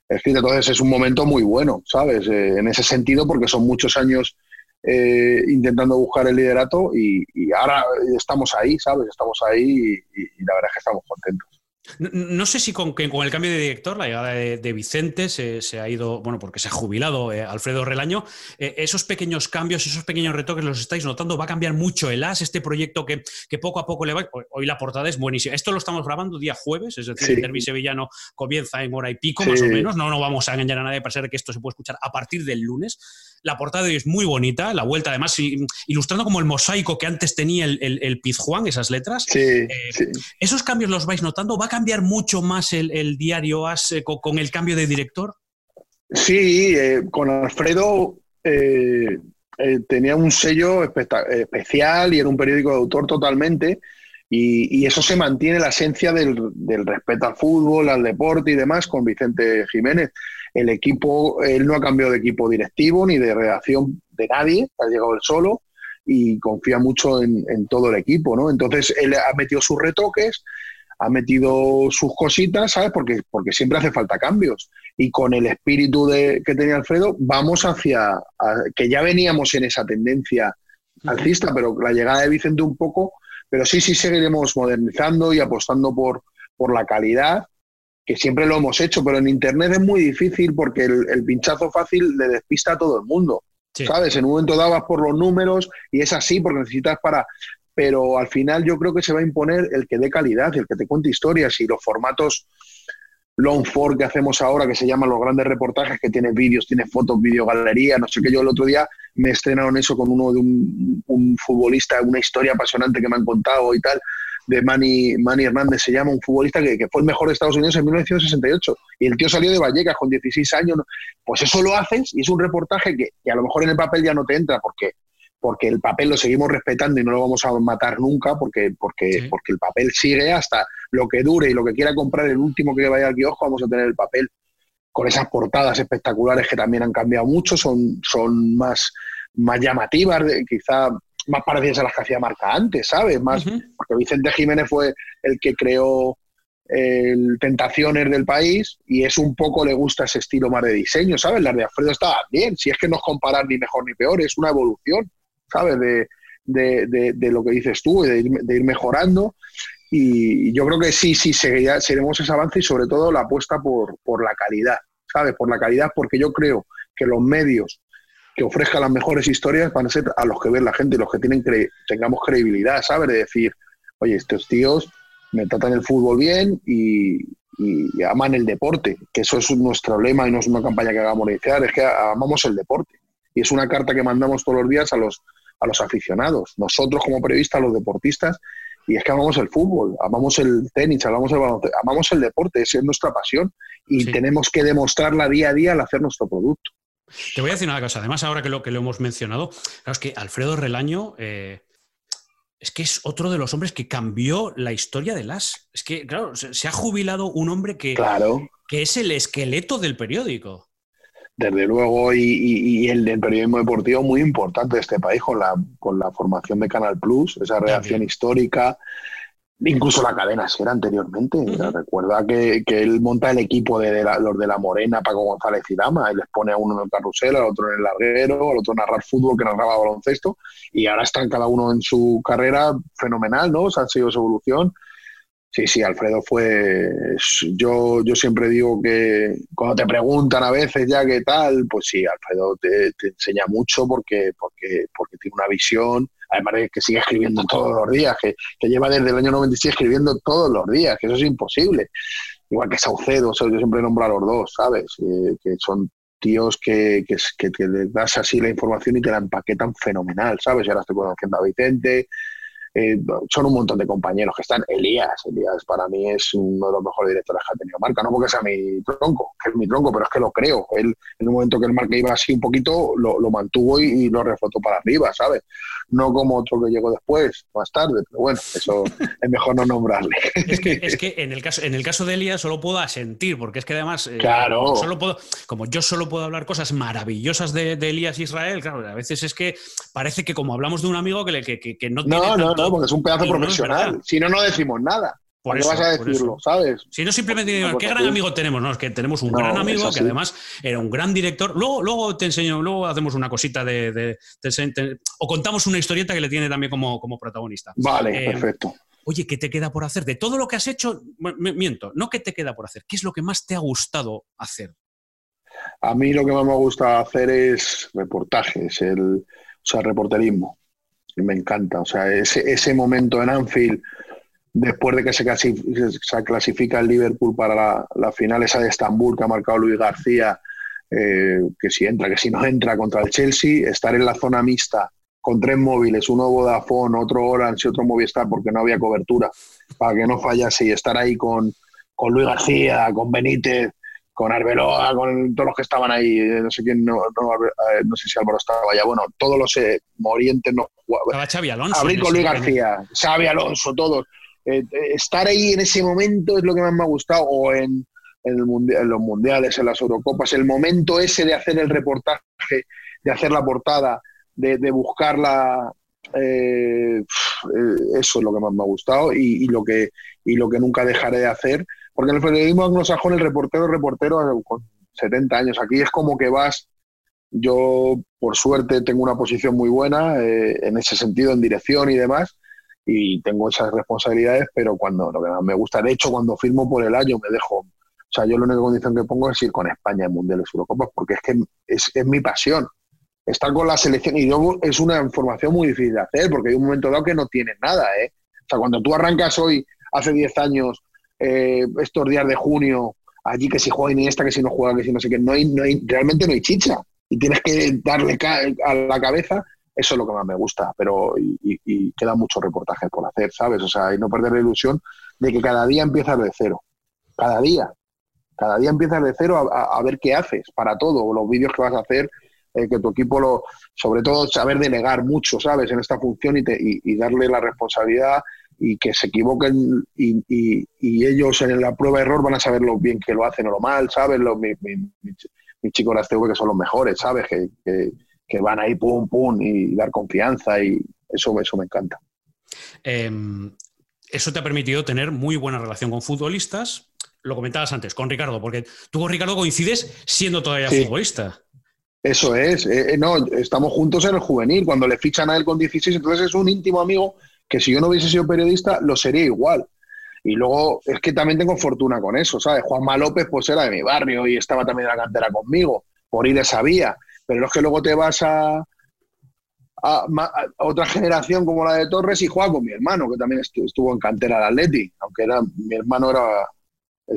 escrita. Entonces es un momento muy bueno, ¿sabes? Eh, en ese sentido, porque son muchos años eh, intentando buscar el liderato y, ahora estamos ahí, ¿sabes? Estamos ahí y, la verdad es que estamos contentos. No, sé si con, con, el cambio de director, la llegada de, Vicente, se, ha ido, bueno, porque se ha jubilado eh, Alfredo Relaño, eh, esos pequeños cambios, esos pequeños retoques los estáis notando, va a cambiar mucho el AS, este proyecto que, que poco a poco le va... Hoy la portada es buenísima. Esto lo estamos grabando día jueves, es decir, el derbi sevillano comienza en hora y pico, más o menos. No, no vamos a engañar a nadie para ser que esto se puede escuchar a partir del lunes. La portada de hoy es muy bonita, la vuelta además ilustrando como el mosaico que antes tenía el, el, Pizjuán, esas letras. Eh, ¿Esos cambios los vais notando? ¿Va a cambiar mucho más el, diario AS eh, con, el cambio de director? Sí, eh, con Alfredo tenía un sello especial y era un periódico de autor totalmente. Y, eso se mantiene la esencia del, del, respeto al fútbol, al deporte y demás con Vicente Jiménez el equipo, él no ha cambiado de equipo directivo ni de redacción de nadie, ha llegado él solo y confía mucho en, todo el equipo, ¿no? Entonces él ha metido sus retoques, ha metido sus cositas, ¿sabes? Porque, porque siempre hace falta cambios. Y con el espíritu de, que tenía Alfredo, vamos hacia, que ya veníamos en esa tendencia alcista, pero la llegada de Vicente un poco, pero sí, sí seguiremos modernizando y apostando por, por la calidad que siempre lo hemos hecho, pero en Internet es muy difícil porque el, pinchazo fácil le despista a todo el mundo. ¿Sabes? En un momento dabas por los números y es así porque necesitas para... Pero al final yo creo que se va a imponer el que dé calidad, el que te cuente historias y los formatos long form que hacemos ahora, que se llaman los grandes reportajes, que tiene vídeos, tiene fotos, videogalería, no sé qué. Yo el otro día me estrenaron eso con uno de un, futbolista, una historia apasionante que me han contado y tal de Manny, Manny Hernández, se llama un futbolista que, fue el mejor de Estados Unidos en 1968. Y el tío salió de Vallecas con 16 años. Pues eso lo haces y es un reportaje que, a lo mejor en el papel ya no te entra porque, porque el papel lo seguimos respetando y no lo vamos a matar nunca porque, porque, porque el papel sigue hasta lo que dure y lo que quiera comprar el último que vaya al kiosco, vamos a tener el papel con esas portadas espectaculares que también han cambiado mucho, son, son más, más llamativas, quizá más parecidas a las que hacía Marca antes, ¿sabes? Más, Porque Vicente Jiménez fue el que creó el Tentaciones del país y es un poco le gusta ese estilo más de diseño, ¿sabes? Las de Alfredo estaban bien, si es que no es comparar ni mejor ni peor, es una evolución, ¿sabes? De, de, lo que dices tú, de ir, de ir mejorando. Y yo creo que sí, sí, seguiremos ese avance y sobre todo la apuesta por, por la calidad, ¿sabes? Por la calidad, porque yo creo que los medios que ofrezca las mejores historias van a ser a los que ven la gente, los que tienen tengamos credibilidad, ¿sabes? De decir, oye, estos tíos me tratan el fútbol bien y, aman el deporte, que eso es nuestro lema y no es una campaña que hagamos iniciar, es que amamos el deporte. Y es una carta que mandamos todos los días a los, a los aficionados, nosotros como periodistas, los deportistas, y es que amamos el fútbol, amamos el tenis, amamos el baloncesto, amamos el deporte, esa es nuestra pasión y tenemos que demostrarla día a día al hacer nuestro producto. Te voy a decir una cosa, además ahora que lo, que lo hemos mencionado, claro, es que Alfredo Relaño eh, es que es otro de los hombres que cambió la historia de las. Es que, claro, se, ha jubilado un hombre que, que es el esqueleto del periódico. Desde luego, y, el del periodismo deportivo muy importante de este país con la, con la formación de Canal Plus, esa redacción histórica, Incluso la cadena era anteriormente. Recuerda que, él monta el equipo de, los de la Morena, Paco González y Dama. Él les pone a uno en el carrusel, al otro en el larguero, al otro narrar fútbol, que narraba baloncesto. Y ahora están cada uno en su carrera fenomenal, ¿no? O sea, ha sido su evolución. Sí, sí, Alfredo fue. Yo, yo siempre digo que cuando te preguntan a veces ya qué tal, pues sí, Alfredo te, te enseña mucho porque, porque, porque tiene una visión además de que sigue escribiendo todos los días, que, lleva desde el año 96 escribiendo todos los días, que eso es imposible. Igual que Saucedo, yo siempre nombro a los dos, ¿sabes? Eh, que son tíos que, que, que, te das así la información y te la empaquetan fenomenal, ¿sabes? Ahora estoy conociendo a Vicente, eh, son un montón de compañeros que están. Elías, Elías para mí es uno de los mejores directores que ha tenido Marca, no porque sea mi tronco, que es mi tronco, pero es que lo creo. Él, en un momento que el Marca iba así un poquito, lo, mantuvo y, lo reflotó para arriba, ¿sabes? No como otro que llegó después, más tarde, pero bueno, eso es mejor no nombrarle. Es que, en, el caso, en el caso de Elías solo puedo asentir, porque es que además, eh, claro. solo puedo, como yo solo puedo hablar cosas maravillosas de, Elías Israel, claro, a veces es que parece que como hablamos de un amigo que, que, no tiene. No, no, porque es un pedazo profesional. si no, no decimos nada. Por eso, vas a decirlo, ¿sabes? Si no, simplemente digo, ¿qué gran amigo tenemos? No, es que tenemos un gran amigo que además era un gran director. Luego, luego te enseño, luego hacemos una cosita de. o contamos una historieta que le tiene también como, como protagonista. Vale, eh, perfecto. Oye, ¿qué te queda por hacer? De todo lo que has hecho, miento, no qué te queda por hacer, ¿qué es lo que más te ha gustado hacer? A mí lo que más me gusta hacer es reportajes, el, o sea, reporterismo. Me encanta. O sea, ese, ese momento en Anfield, después de que se, clasifica, el Liverpool para la, final esa de Estambul que ha marcado Luis García, eh, que si entra, que si no entra contra el Chelsea, estar en la zona mixta con tres móviles, uno Vodafone, otro Orange y otro Movistar, porque no había cobertura, para que no fallase y estar ahí con, con Luis García, con Benítez, con Arbeloa, con todos los que estaban ahí, eh, no sé quién, no, eh, no, sé si Álvaro estaba ya, bueno, todos los eh, morientes no jugaban. Estaba Xavi Alonso. Abrir con Luis García, Xavi Alonso, todos. estar ahí en ese momento es lo que más me ha gustado, o en, en, los mundiales, en las Eurocopas, el momento ese de hacer el reportaje, de hacer la portada, de, de buscar la, eso es lo que más me ha gustado y, y, lo que y lo que nunca dejaré de hacer porque en el periodismo anglosajón el reportero reportero con 70 años. Aquí es como que vas, yo por suerte tengo una posición muy buena eh, en ese sentido, en dirección y demás, y tengo esas responsabilidades, pero cuando lo que más me gusta, de hecho cuando firmo por el año me dejo, o sea, yo la única condición que pongo es ir con España en Mundiales Eurocopas, porque es que es, es mi pasión. Estar con la selección, y luego es una información muy difícil de hacer, porque hay un momento dado que no tienes nada, ¿eh? O sea, cuando tú arrancas hoy, hace 10 años, eh, estos días de junio, allí que si juega Iniesta, que si no juega, que si no sé qué, no hay, no hay, realmente no hay chicha y tienes que darle a la cabeza, eso es lo que más me gusta, pero y, y, queda mucho reportaje por hacer, ¿sabes? O sea, y no perder la ilusión de que cada día empiezas de cero, cada día, cada día empiezas de cero a, ver qué haces para todo, los vídeos que vas a hacer, eh, que tu equipo lo, sobre todo saber delegar mucho, ¿sabes? En esta función y, y darle la responsabilidad y que se equivoquen y, y, ellos en la prueba de error van a saber lo bien que lo hacen o lo mal, ¿sabes? Los, mis chicos de TV que son los mejores, ¿sabes? Que, que, van ahí pum, pum y dar confianza y eso, eso me encanta. Em, eso te ha permitido tener muy buena relación con futbolistas. Lo comentabas antes, con Ricardo, porque tú con Ricardo coincides siendo todavía futbolista. Eso es, eh, eh, no, estamos juntos en el juvenil, cuando le fichan a él con 16, entonces es un íntimo amigo que si yo no hubiese sido periodista, lo sería igual. Y luego es que también tengo fortuna con eso, ¿sabes? Juanma López pues era de mi barrio y estaba también en la cantera conmigo, por ir esa vía. Pero es que luego te vas a, a, otra generación como la de Torres y juega con mi hermano, que también estuvo en cantera de Atleti, aunque era, mi hermano era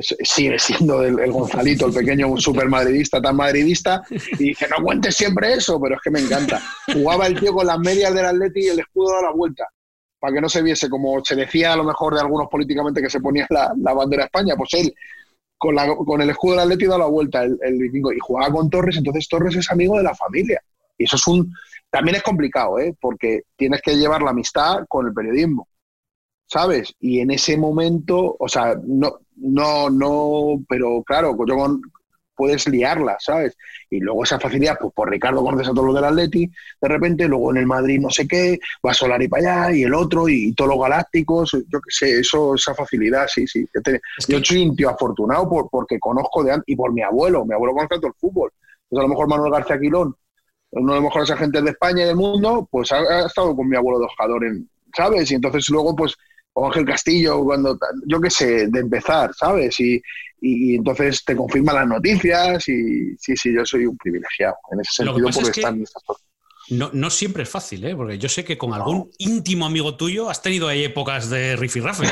sigue siendo el, Gonzalito, el pequeño super madridista, tan madridista, y dice, no cuentes siempre eso, pero es que me encanta. Jugaba el tío con las medias del Atleti y el escudo a la vuelta para que no se viese como se decía a lo mejor de algunos políticamente que se ponía la, bandera España, pues él con, la, con el escudo del Atleti da la vuelta el, el y jugaba con Torres, entonces Torres es amigo de la familia. Y eso es un también es complicado, ¿eh? porque tienes que llevar la amistad con el periodismo, ¿sabes? Y en ese momento, o sea, no, no, no, pero claro, yo con, puedes liarla, ¿sabes? Y luego esa facilidad, pues por Ricardo conoces a todos los del Atleti, de repente, luego en el Madrid no sé qué, va a y para allá, y el otro, y, todos los galácticos, yo qué sé, eso, esa facilidad, sí, sí. Yo soy un tío afortunado por, porque conozco de antes, y por mi abuelo, mi abuelo conoce todo el fútbol. Entonces a lo mejor Manuel García Quilón, uno de los mejores agentes de España y del mundo, pues ha, estado con mi abuelo de Ojador, en, ¿sabes? Y entonces luego, pues, o Ángel Castillo, cuando, yo qué sé, de empezar, ¿sabes? Y, y, entonces te confirma las noticias y sí, sí, yo soy un privilegiado en ese sentido por estar en estas cosas. No, no, siempre es fácil, ¿eh? porque yo sé que con algún íntimo amigo tuyo has tenido ahí épocas de rifirrafe.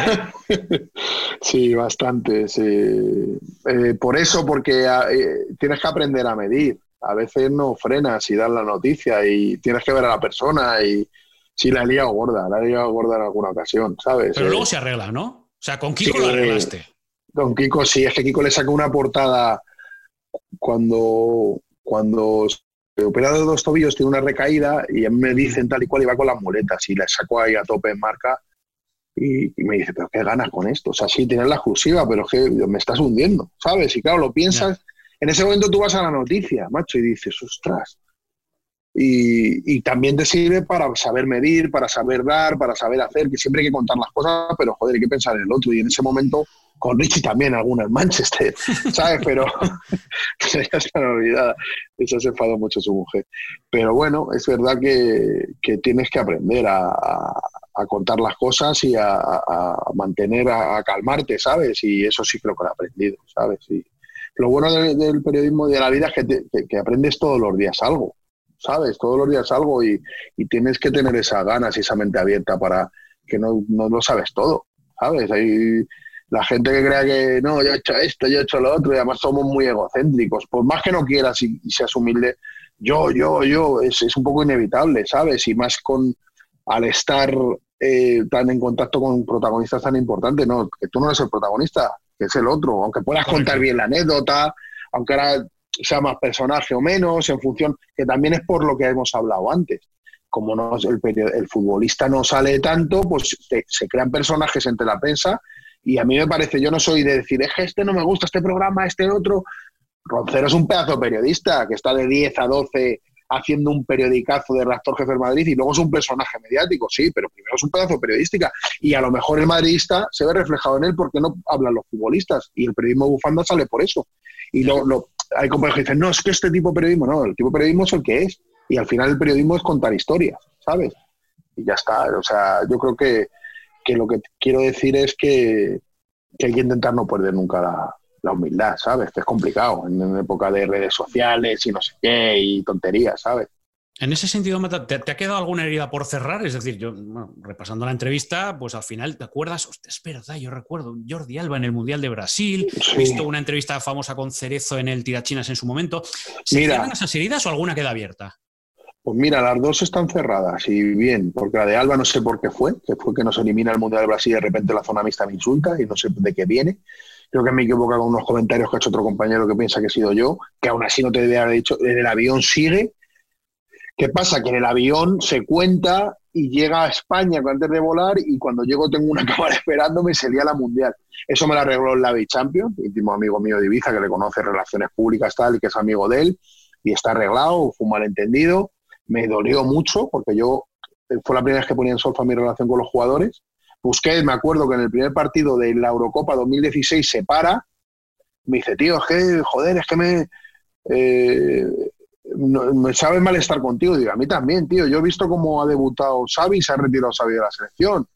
¿eh? sí, bastante. Sí. Eh, por eso, porque eh, tienes que aprender a medir. A veces no frenas y das la noticia y tienes que ver a la persona y, Sí, la he liado gorda, la he liado gorda en alguna ocasión, ¿sabes? Pero Eh, luego se arregla, ¿no? O sea, con Kiko Sí, lo arreglaste. Con Kiko sí, es que Kiko le sacó una portada cuando, cuando se opera de dos tobillos, tiene una recaída y me dicen tal y cual y va con las muletas y la sacó ahí a tope en marca y, y me dice, pero qué ganas con esto. O sea, sí, tienes la exclusiva, pero es que me estás hundiendo, ¿sabes? Y claro, lo piensas, en ese momento tú vas a la noticia, macho, y dices, ostras. Y, y también te sirve para saber medir, para saber dar, para saber hacer, que siempre hay que contar las cosas, pero joder, hay que pensar en el otro. Y en ese momento, con Richie también, alguna en Manchester, ¿sabes? Pero ya ha olvidado. Eso se enfadó mucho su mujer. Pero bueno, es verdad que, que tienes que aprender a, a- a contar las cosas y a, mantener, a, calmarte, ¿sabes? Y eso sí creo que lo he aprendido, ¿sabes? Y lo bueno de- del periodismo y de la vida es que, te- que- que aprendes todos los días algo, ¿sabes? Todos los días algo y, y tienes que tener esas ganas y esa mente abierta para que no, no lo sabes todo, ¿sabes? Hay la gente que crea que no, yo he hecho esto, yo he hecho lo otro y además somos muy egocéntricos. Por más que no quieras y, y seas humilde, yo, yo, yo, es, es un poco inevitable, ¿sabes? Y más con al estar eh, tan en contacto con protagonistas tan importantes, no, que tú no eres el protagonista, que es el otro, aunque puedas contar bien la anécdota, aunque ahora sea más personaje o menos, en función, que también es por lo que hemos hablado antes. Como no, el, el futbolista no sale tanto, pues te- se crean personajes entre la prensa y a mí me parece, yo no soy de decir, es que este no me gusta, este programa, este otro. Roncero es un pedazo periodista que está de 10 a 12 haciendo un periodicazo de redactor jefe del Madrid y luego es un personaje mediático, sí, pero primero es un pedazo periodística y a lo mejor el madridista se ve reflejado en él porque no hablan los futbolistas y el periodismo de bufanda sale por eso. Y lo, lo- hay compañeros que dicen, no, es que este tipo de periodismo, no, el tipo de periodismo es el que es y al final el periodismo es contar historias, ¿sabes? Y ya está, o sea, yo creo que, que lo que quiero decir es que, que hay que intentar no perder nunca la, la humildad, ¿sabes? Que es complicado en, en época de redes sociales y no sé qué y tonterías, ¿sabes? En ese sentido, Mata, ¿te, te ha quedado alguna herida por cerrar? Es decir, yo, bueno, repasando la entrevista, pues al final te acuerdas, hostia, es verdad, yo recuerdo Jordi Alba en el Mundial de Brasil, he visto una entrevista famosa con Cerezo en el Tirachinas en su momento. ¿Se Mira. cierran esas heridas o alguna queda abierta? Pues mira, las dos están cerradas y bien, porque la de Alba no sé por qué fue, que fue que nos elimina el Mundial de Brasil y de repente la zona mixta me insulta y no sé de qué viene. Creo que me equivoco con unos comentarios que ha hecho otro compañero que piensa que he sido yo, que aún así no te debe haber dicho, en el avión sigue. ¿Qué pasa? Que en el avión se cuenta y llega a España antes de volar y cuando llego tengo una cámara esperándome y se lía la Mundial. Eso me lo arregló el Lavi Champion, íntimo amigo mío de Ibiza, que le conoce relaciones públicas tal y que es amigo de él, y está arreglado, fue un malentendido. Me dolió mucho porque yo eh, fue la primera vez que ponía en solfa mi relación con los jugadores. Busqué, me acuerdo que en el primer partido de la Eurocopa 2016 se para, me dice, tío, es que, joder, es que me, eh, no- me sabe mal estar contigo. Digo, a mí también, tío. Yo he visto cómo ha debutado Xavi y se ha retirado Xavi de la selección.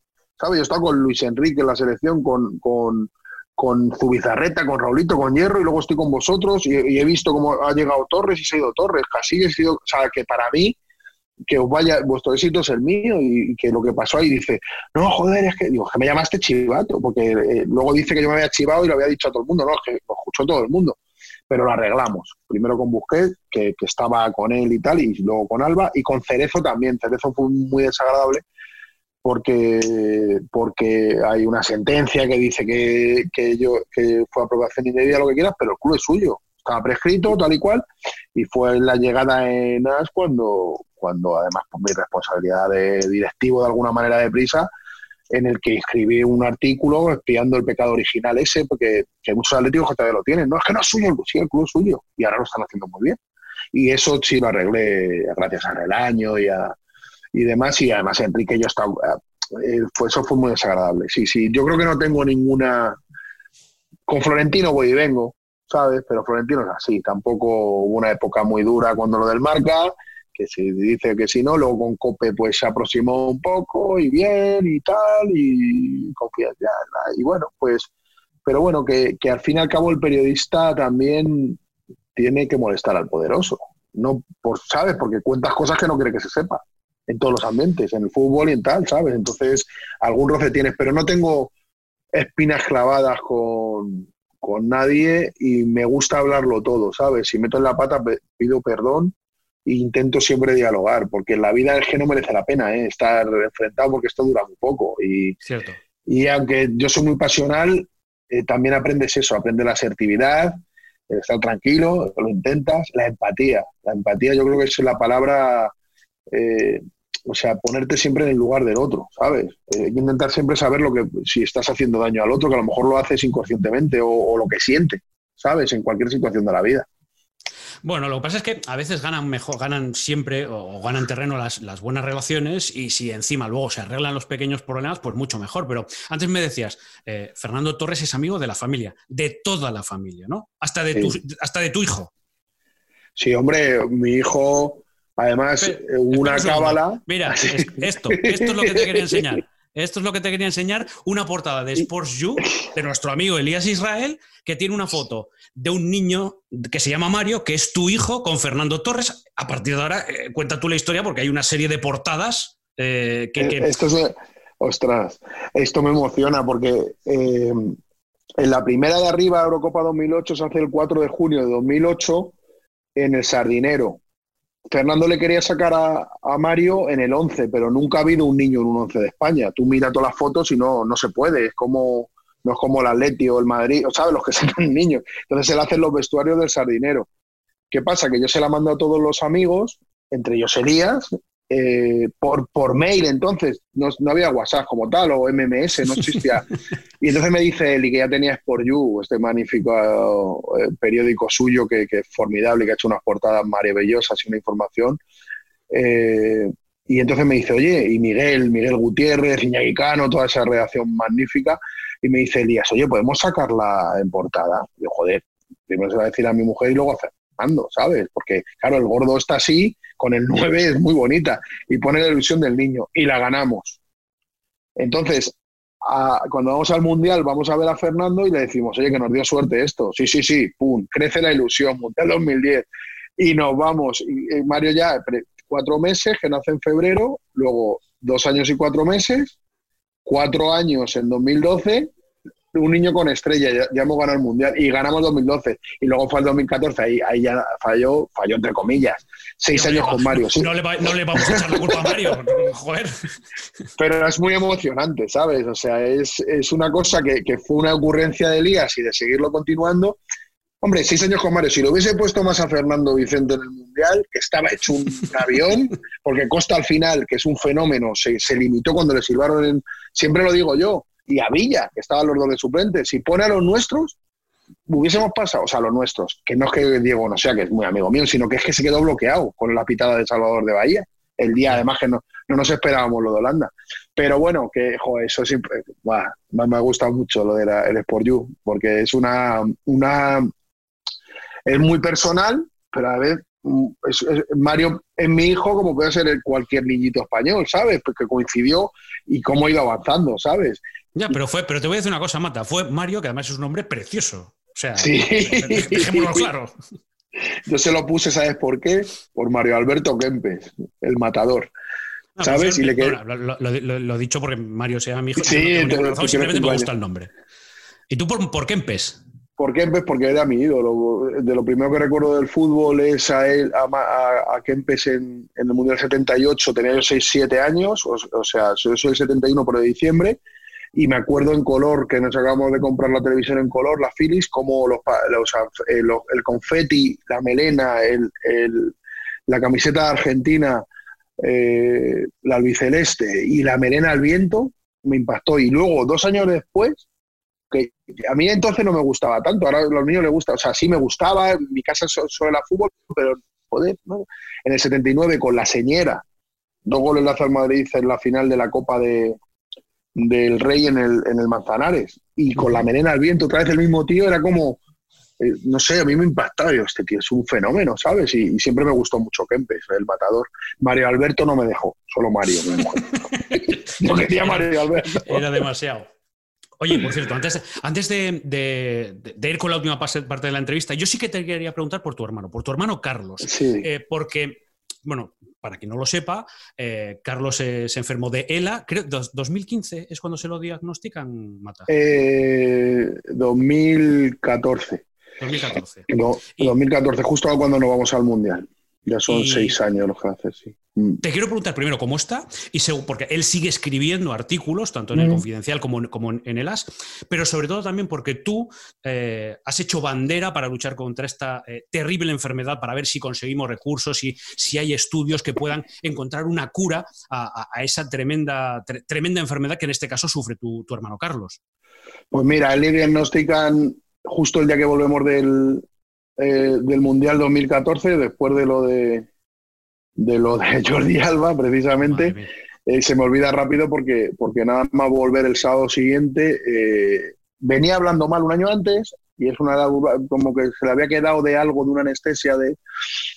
¿Sabes? Yo he estado con Luis Enrique en la selección, con, con, con Zubizarreta, con Raulito, con Hierro, y luego estoy con vosotros y, he visto cómo ha llegado Torres y se ha ido Torres. Casillas, ha sido, o sea, que para mí, que os vaya, vuestro éxito es el mío y, y que lo que pasó ahí dice, no, joder, es que, digo, que me llamaste chivato, porque eh, luego dice que yo me había chivado y lo había dicho a todo el mundo, no, es que lo escuchó todo el mundo pero lo arreglamos. Primero con Busquets, que, estaba con él y tal, y luego con Alba, y con Cerezo también. Cerezo fue muy desagradable porque, porque hay una sentencia que dice que, que, yo, que fue aprobación indebida, lo que quieras, pero el club es suyo. Estaba prescrito, tal y cual, y fue la llegada en AS cuando, cuando además por mi responsabilidad de directivo de alguna manera de prisa, en el que escribí un artículo espiando el pecado original ese, porque que hay muchos atléticos que todavía lo tienen. No, es que no es suyo, el- sí, club es suyo. Y ahora lo están haciendo muy bien. Y eso sí lo arreglé gracias a Relaño y, a, y demás. Y además Enrique yo estaba... eh, fue, eso fue muy desagradable. Sí, sí, yo creo que no tengo ninguna... Con Florentino voy y vengo, ¿sabes? Pero Florentino es así. Tampoco hubo una época muy dura cuando lo del marca que se dice que si no, luego con Cope pues se aproximó un poco y bien y tal, y confianza. Y bueno, pues, pero bueno, que, que al fin y al cabo el periodista también tiene que molestar al poderoso. No por, ¿sabes? Porque cuentas cosas que no quiere que se sepa en todos los ambientes, en el fútbol y en tal, ¿sabes? Entonces, algún roce tienes, pero no tengo espinas clavadas con, con nadie y me gusta hablarlo todo, ¿sabes? Si meto en la pata, pido perdón intento siempre dialogar, porque la vida es que no merece la pena ¿eh? estar enfrentado porque esto dura muy poco. Y, Cierto. y aunque yo soy muy pasional, eh, también aprendes eso, aprendes la asertividad, el estar tranquilo, lo intentas, la empatía. La empatía yo creo que es la palabra, eh, o sea, ponerte siempre en el lugar del otro, ¿sabes? Eh, hay que intentar siempre saber lo que, si estás haciendo daño al otro, que a lo mejor lo haces inconscientemente o, o lo que siente, ¿sabes? En cualquier situación de la vida. Bueno, lo que pasa es que a veces ganan mejor, ganan siempre o, o ganan terreno las, las, buenas relaciones y si encima luego se arreglan los pequeños problemas, pues mucho mejor. Pero antes me decías, eh, Fernando Torres es amigo de la familia, de toda la familia, ¿no? Hasta de, tu, hasta de tu hijo. Sí, hombre, mi hijo, además, Espera, una cábala. Mira, es- esto, esto es lo que te quería enseñar. Esto es lo que te quería enseñar, una portada de Sports You de nuestro amigo Elías Israel, que tiene una foto de un niño que se llama Mario, que es tu hijo, con Fernando Torres. A partir de ahora, eh, cuenta tú la historia, porque hay una serie de portadas eh, que, que- Esto es, ostras, esto me emociona porque eh, en la primera de arriba, Eurocopa 2008, se hace el 4 de junio de 2008 en el Sardinero. Fernando le quería sacar a, a Mario en el 11, pero nunca ha habido un niño en un 11 de España. Tú mira todas las fotos y no, no se puede. Es como, no es como el Atleti o el Madrid, o sabes, los que sacan niños. Entonces él hace los vestuarios del Sardinero. ¿Qué pasa? Que yo se la mando a todos los amigos, entre ellos Elías, eh, por, por mail entonces, no, no había WhatsApp como tal o MMS, no existía. y entonces me dice Eli que ya tenía Sport You, este magnífico eh, periódico suyo que, que es formidable, que ha hecho unas portadas maravillosas y una información. Eh, y entonces me dice, oye, y Miguel, Miguel Gutiérrez, Iñaki Cano, toda esa redacción magnífica, y me dice Elías, oye, ¿podemos sacarla en portada? Y yo, joder, primero se va a decir a mi mujer y luego a Fernando, ¿sabes? Porque, claro, el gordo está así, con el 9 es muy bonita, y pone la ilusión del niño, y la ganamos. Entonces, cuando vamos al Mundial, vamos a ver a Fernando y le decimos, oye, que nos dio suerte esto. Sí, sí, sí, pum, crece la ilusión, Mundial 2010. Y nos vamos. Y, Mario ya, cuatro meses, que nace en febrero, luego dos años y cuatro meses, cuatro años en 2012, un niño con estrella, ya, ya hemos ganado el Mundial y ganamos 2012. Y luego fue el 2014, ahí, ahí ya falló, falló entre comillas. Seis años con Mario, sí. no, le va- no le vamos a echar la culpa a Mario. Joder. pero es muy emocionante, ¿sabes? O sea, es, es una cosa que, que fue una ocurrencia de Elías y de seguirlo continuando. Hombre, seis años con Mario, si lo hubiese puesto más a Fernando Vicente en el Mundial, que estaba hecho un, avión, porque Costa al final, que es un fenómeno, se, se limitó cuando le silbaron en... Siempre lo digo yo, y a Villa, que estaban los dos de suplentes. Si pone a los nuestros, hubiésemos pasado, o sea, a los nuestros, que no es que Diego no sea, que es muy amigo mío, sino que es que se quedó bloqueado con la pitada de Salvador de Bahía. El día, además, que no, no nos esperábamos lo de Holanda. Pero bueno, que eso siempre me ha gustado mucho lo del el Sport You, porque es una, una es muy personal, pero a la vez mm, es- es- Mario es mi hijo como puede ser cualquier niñito español, ¿sabes? Porque coincidió y cómo ha ido avanzando, ¿sabes? Ya, pero fue, pero te voy a decir una cosa, Mata. Fue Mario, que además es un nombre precioso. O sea, Sí. dejémoslo claro. Yo se lo puse, ¿sabes por qué? Por Mario Alberto Kempes, el matador. No, ¿Sabes? pues, Y le quedé- lo, lo- lo- lo he dicho porque Mario sea mi hijo. Sí, no razón, simplemente me gusta el nombre. ¿Y tú por, por qué empes? ¿Por Kempes? Porque era mi ídolo. De lo primero que recuerdo del fútbol es a él, a, Ma- a- a Kempes en, en el Mundial 78, tenía yo 6-7 años, o, o sea, yo soy el 71 por de diciembre, y me acuerdo en color, que nos acabamos de comprar la televisión en color, la Philips, como los, los- eh, los- el confeti, la melena, el, el- la camiseta de Argentina, eh, la albiceleste y la melena al viento, me impactó. Y luego, dos años después, que a mí entonces no me gustaba tanto, ahora a los niños les gusta, o sea, sí me gustaba, en mi casa so- solo era fútbol, pero joder, ¿no? en el 79 con la señera, dos goles le hace al Madrid en la final de la Copa de, del Rey en el, en el Manzanares, y con la melena al viento, otra vez el mismo tío, era como, eh, no sé, a mí me impactaba, digo, este tío es un fenómeno, ¿sabes? Y, y siempre me gustó mucho Kempes, el matador. Mario Alberto no me dejó, solo Mario me dejó. Yo quería Mario Alberto. Era demasiado. Oye, por cierto, antes, antes de, de- de ir con la última parte de la entrevista, yo sí que te quería preguntar por tu hermano, por tu hermano Carlos. Sí. Eh, porque, bueno, para quien no lo sepa, eh, Carlos se, se enfermó de ELA, creo, dos- 2015 es cuando se lo diagnostican, Mata. Eh, 2014. 2014. No, Y- 2014, justo cuando nos vamos al Mundial. Ya son seis años los que hace, sí. Mm. Te quiero preguntar primero cómo está, y porque él sigue escribiendo artículos, tanto en el Confidencial como, en el AS, pero sobre todo también porque tú eh, has hecho bandera para luchar contra esta eh, terrible enfermedad, para ver si conseguimos recursos, y si hay estudios que puedan encontrar una cura a, esa tremenda, tremenda enfermedad que en este caso sufre tu, hermano Carlos. Pues mira, él le diagnostican justo el día que volvemos del, eh, del Mundial 2014, después de lo de de lo de Jordi Alba, precisamente. Eh, se me olvida rápido porque, porque nada más volver el sábado siguiente. Eh, venía hablando mal un año antes y es una como que se le había quedado de algo, de una anestesia de,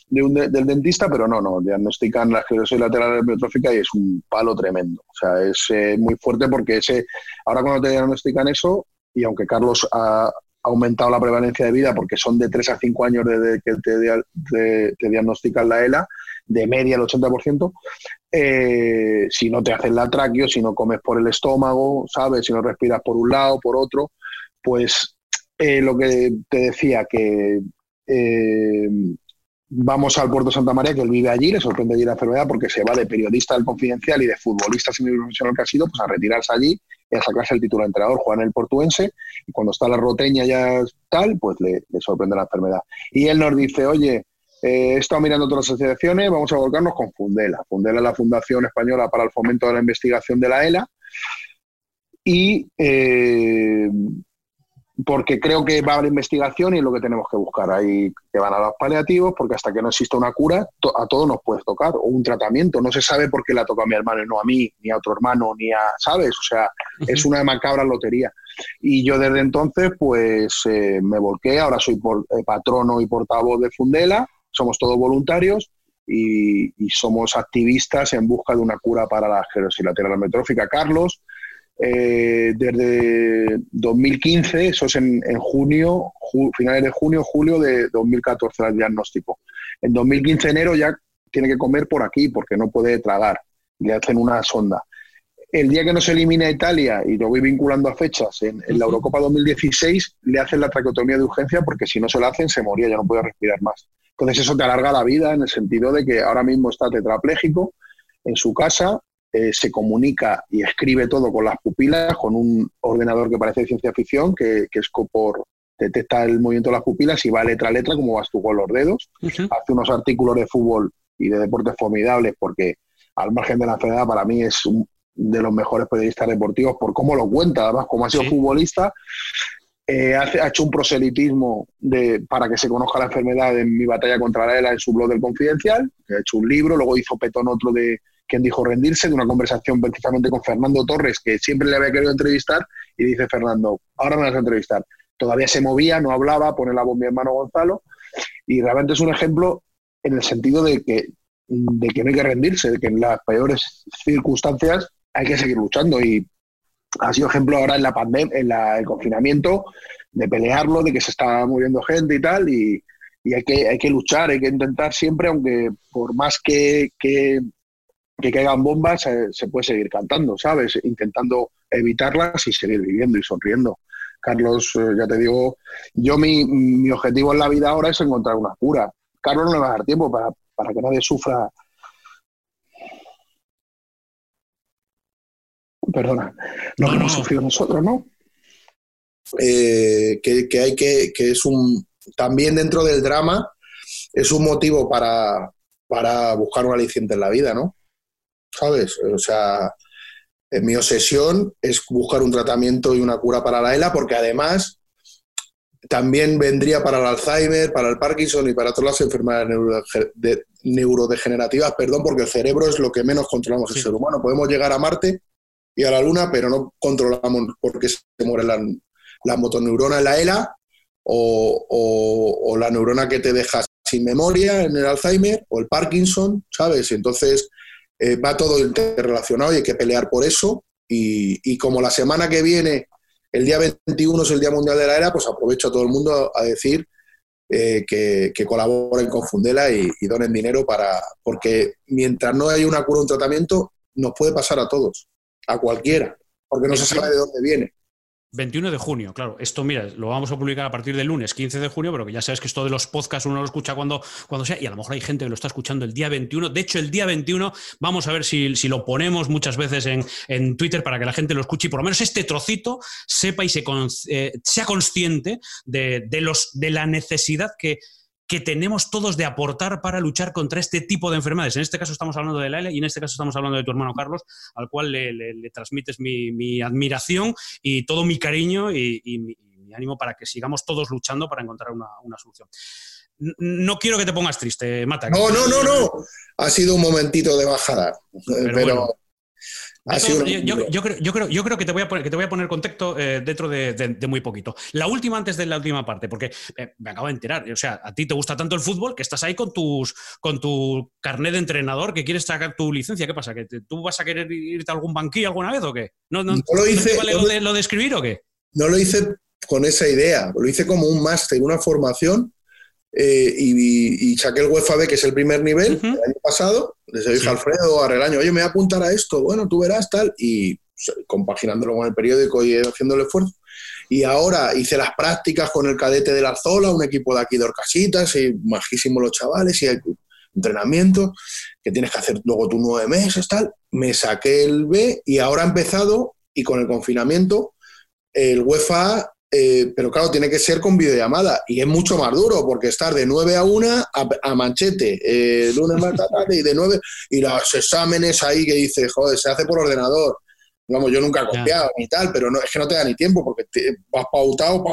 del dentista, pero no, no, diagnostican la esclerosis lateral amiotrófica y es un palo tremendo. O sea, es muy fuerte porque ese, ahora cuando te diagnostican eso, y aunque Carlos ha, aumentado la prevalencia de vida porque son de 3 a 5 años desde que te, te diagnostican la ELA, de media el 80%, eh, si no te hacen la tráqueo, si no comes por el estómago, ¿sabes? Si no respiras por un lado, por otro, pues eh, lo que te decía, que eh, vamos al Puerto Santa María, que él vive allí, le sorprende allí la enfermedad porque se va de periodista del Confidencial y de futbolista semiprofesional que ha sido, pues a retirarse allí y a sacarse el título de entrenador, juega en el portuense, y cuando está la roteña ya tal, pues le, le sorprende la enfermedad. Y él nos dice, oye, eh, he estado mirando otras asociaciones, vamos a volcarnos con Fundela. Fundela es la Fundación Española para el Fomento de la Investigación de la ELA. Y eh, porque creo que va a haber investigación y es lo que tenemos que buscar. Ahí que van a los paliativos, porque hasta que no exista una cura, a todos nos puede tocar, o un tratamiento. No se sabe por qué la toca a mi hermano y no a mí, ni a otro hermano, ni a, ¿sabes? O sea, es una macabra lotería. Y yo desde entonces, pues eh, me volqué, ahora soy por, patrono y portavoz de Fundela somos todos voluntarios y, somos activistas en busca de una cura para la esclerosis lateral amiotrófica. Carlos, eh, desde 2015, eso es en, junio, finales de junio, julio de 2014 el diagnóstico. En 2015 enero ya tiene que comer por aquí porque no puede tragar. Le hacen una sonda. El día que no se elimina Italia, y lo voy vinculando a fechas, en, la Eurocopa 2016 le hacen la traqueotomía de urgencia porque si no se la hacen se moría, ya no puede respirar más. Entonces eso te alarga la vida en el sentido de que ahora mismo está tetrapléjico en su casa, eh, se comunica y escribe todo con las pupilas, con un ordenador que parece ciencia ficción, que, es por detecta el movimiento de las pupilas y va letra a letra como vas tú con los dedos. Hace unos artículos de fútbol y de deportes formidables porque al margen de la enfermedad para mí es un de los mejores periodistas deportivos por cómo lo cuenta, además como ha sido futbolista eh, ha, hecho un proselitismo de, para que se conozca la enfermedad en mi batalla contra la ELA en su blog del Confidencial, que ha hecho un libro, luego hizo Petón otro de quien dijo rendirse, de una conversación precisamente con Fernando Torres, que siempre le había querido entrevistar, y dice Fernando, ahora me vas a entrevistar. Todavía se movía, no hablaba, pone la voz mi hermano Gonzalo, y realmente es un ejemplo en el sentido de que, de que no hay que rendirse, de que en las peores circunstancias hay que seguir luchando y ha sido ejemplo ahora en la pandemia, en el confinamiento, de pelearlo, de que se está muriendo gente y tal, y, hay, que, hay que luchar, hay que intentar siempre, aunque por más que, caigan bombas, eh, se puede seguir cantando, ¿sabes? Intentando evitarlas y seguir viviendo y sonriendo. Carlos, eh, ya te digo, yo mi, mi, objetivo en la vida ahora es encontrar una cura. Carlos no le va a dar tiempo para, para que nadie sufra perdona, lo que hemos sufrido nosotros, ¿no? Eh, que, hay que, que es un, también dentro del drama, es un motivo para, para buscar un aliciente en la vida, ¿no? ¿Sabes? O sea, mi obsesión es buscar un tratamiento y una cura para la ELA, porque además también vendría para el Alzheimer, para el Parkinson y para todas las enfermedades neurodegenerativas, perdón, porque el cerebro es lo que menos controlamos el ser humano. Podemos llegar a Marte y a la Luna, pero no controlamos por qué se muere la, la motoneurona en la ELA o, la neurona que te deja sin memoria en el Alzheimer o el Parkinson, ¿sabes? Entonces eh, va todo interrelacionado y hay que pelear por eso. Y, como la semana que viene, el día 21 es el Día Mundial de la ELA, pues aprovecho a todo el mundo a, decir eh, que, colaboren con Fundela y, y, donen dinero para. Porque mientras no haya una cura o un tratamiento, nos puede pasar a todos a cualquiera, porque no se sabe de dónde viene. 21 de junio, claro. Esto, mira, lo vamos a publicar a partir del lunes 15 de junio, pero que ya sabes que esto de los podcasts uno lo escucha cuando, cuando sea, y a lo mejor hay gente que lo está escuchando el día 21. De hecho, el día 21 vamos a ver si, lo ponemos muchas veces en, Twitter para que la gente lo escuche y por lo menos este trocito sepa y se, eh, sea consciente de, de, los, de la necesidad que, que tenemos todos de aportar para luchar contra este tipo de enfermedades. En este caso estamos hablando de la L y en este caso estamos hablando de tu hermano Carlos, al cual le, transmites mi, admiración y todo mi cariño y, mi, ánimo para que sigamos todos luchando para encontrar una, solución. No quiero que te pongas triste, Mata. No, no, no, no. Ha sido un momentito de bajada. Pero, yo, creo, yo, creo, que te voy a poner, que te voy a poner contexto eh, dentro de, muy poquito. La última antes de la última parte, porque eh, me acabo de enterar. O sea, a ti te gusta tanto el fútbol que estás ahí con tus con tu carnet de entrenador que quieres sacar tu licencia. ¿Qué pasa? ¿Que tú vas a querer irte a algún banquillo alguna vez o qué? ¿No, no, lo hice, vale lo, de, escribir o qué? No lo hice con esa idea. Lo hice como un máster, una formación. Eh, y, saqué el UEFA B, que es el primer nivel, el año pasado, les dije a Alfredo Arrelaño, oye, me voy a apuntar a esto, bueno, tú verás tal, y compaginándolo con el periódico y haciendo el esfuerzo. Y ahora hice las prácticas con el cadete de la Arzola, un equipo de aquí de Orcasitas, y majísimos los chavales, y hay entrenamiento, que tienes que hacer luego tú nueve meses, tal. Me saqué el B y ahora ha empezado, y con el confinamiento, el UEFA eh, pero claro, tiene que ser con videollamada y es mucho más duro porque estar de 9 a 1 a, manchete, eh, lunes, martes, tarde y de 9 y los exámenes ahí que dice, joder, se hace por ordenador. Vamos, yo nunca he copiado ni tal, pero no, es que no te da ni tiempo porque vas pautado.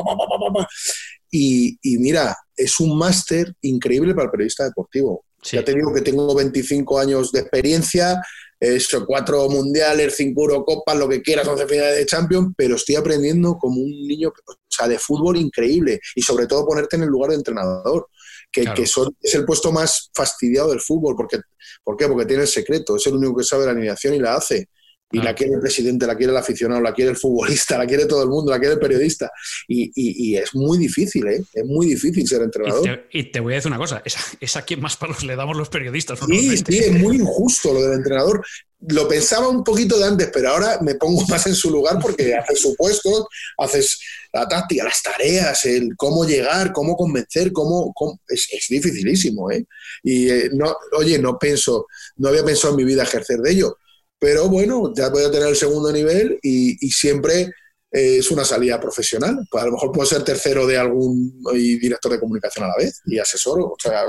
y, y, mira, es un máster increíble para el periodista deportivo. Ya te digo que tengo 25 años de experiencia, eso, cuatro mundiales, cinco Eurocopas, lo que quieras, once finales de Champions, pero estoy aprendiendo como un niño, o sea, de fútbol increíble y sobre todo ponerte en el lugar de entrenador, que, es el puesto más fastidiado del fútbol, porque, ¿por qué? Porque tiene el secreto, es el único que sabe la alineación y la hace. Y la quiere el presidente, la quiere el aficionado, la quiere el futbolista, la quiere todo el mundo, la quiere el periodista. Y, es muy difícil, ¿eh? Es muy difícil ser entrenador. Y te, voy a decir una cosa, es, a quien más palos le damos los periodistas. Sí, sí, es muy injusto lo del entrenador. Lo pensaba un poquito de antes, pero ahora me pongo más en su lugar porque haces su puesto, haces la táctica, las tareas, el cómo llegar, cómo convencer, cómo, es, dificilísimo, ¿eh? Y eh, no, oye, no pienso, no había pensado en mi vida ejercer de ello pero bueno, ya voy a tener el segundo nivel y, siempre eh, es una salida profesional. Pues a lo mejor puedo ser tercero de algún y director de comunicación a la vez y asesor. O sea,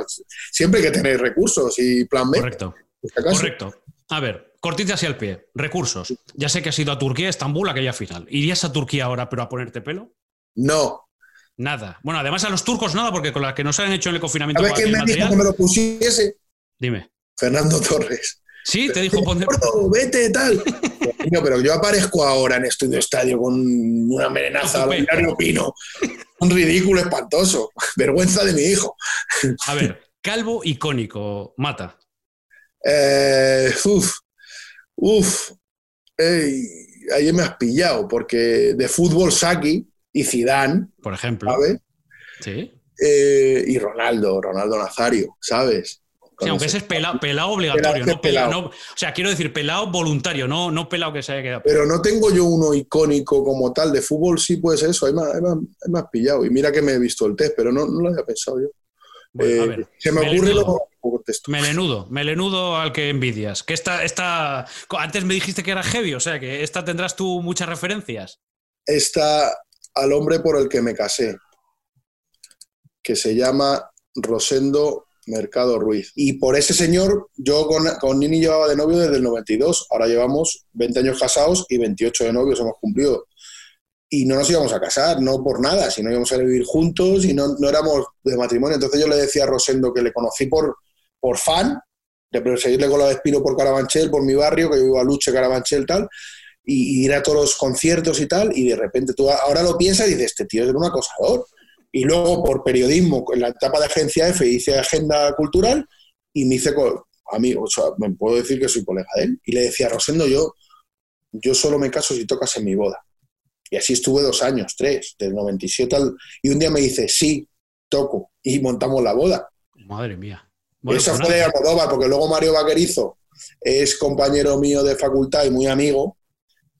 siempre hay que tener recursos y plan B. Correcto. Correcto. A ver, cortita hacia el pie. Recursos. Ya sé que has ido a Turquía, Estambul, aquella final. ¿Irías a Turquía ahora, pero a ponerte pelo? No. Nada. Bueno, además a los turcos nada, porque con la que nos han hecho en el confinamiento. ¿Sabes quién me dijo que me lo pusiese? Dime. Fernando Torres. Sí, te dijo poner. Vete, tal. no, pero yo aparezco ahora en Estudio Estadio con una merenaza un pino. Un ridículo espantoso. Vergüenza de mi hijo. A ver, calvo icónico, mata. Eh, uf, uf. ahí me has pillado, porque de fútbol Saki y Zidane. Por ejemplo. ¿Sabes? Sí. Eh, y Ronaldo, Ronaldo Nazario, ¿sabes? Sí, aunque ese es pelado, obligatorio, no pelado, o sea, quiero decir, pelado voluntario, no, no pelado que se haya quedado. Pero no tengo yo uno icónico como tal, de fútbol sí puede ser eso, hay más, pillado. Y mira que me he visto el test, pero no, lo había pensado yo. Eh, se me ocurre lo Melenudo, melenudo al que envidias. Que esta, esta, antes me dijiste que era heavy, o sea que esta tendrás tú muchas referencias. Esta al hombre por el que me casé, que se llama Rosendo Mercado Ruiz. Y por ese señor, yo con, con, Nini llevaba de novio desde el 92. Ahora llevamos 20 años casados y 28 de novios hemos cumplido. Y no nos íbamos a casar, no por nada, sino íbamos a vivir juntos y no, no éramos de matrimonio. Entonces yo le decía a Rosendo que le conocí por, por fan, de seguirle con la de Espino por Carabanchel, por mi barrio, que yo vivo a Luche, Carabanchel, tal, y, ir a todos los conciertos y tal, y de repente tú ahora lo piensas y dices, este tío es un acosador y luego por periodismo, en la etapa de agencia F hice agenda cultural y me hice, a mí, o sea, me puedo decir que soy colega de él. Y le decía, Rosendo, yo, yo solo me caso si tocas en mi boda. Y así estuve dos años, tres, del 97 al... Y un día me dice, sí, toco. Y montamos la boda. Madre mía. Eso pues fue de Almodóvar, porque luego Mario Vaquerizo es compañero mío de facultad y muy amigo.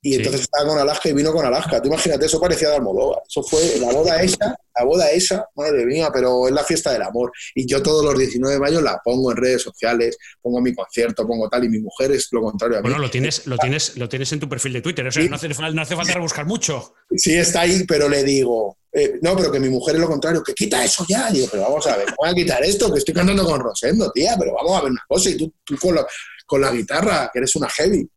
Y entonces estaba con Alaska y vino con Alaska. Tú imagínate, eso parecía de Almodóvar. Eso fue la boda esa, la boda esa, madre mía, pero es la fiesta del amor. Y yo todos los 19 de mayo la pongo en redes sociales, pongo mi concierto, pongo tal, y mi mujer es lo contrario a mí. Bueno, lo tienes, lo tienes, lo tienes en tu perfil de Twitter, o sea, no, hace, no hace falta rebuscar mucho. Sí, está ahí, pero le digo, eh, no, pero que mi mujer es lo contrario, que quita eso ya. digo, pero vamos a ver, voy a quitar esto? Que estoy cantando con Rosendo, tía, pero vamos a ver una cosa. Y tú, tú con, la, con, la, guitarra, que eres una heavy.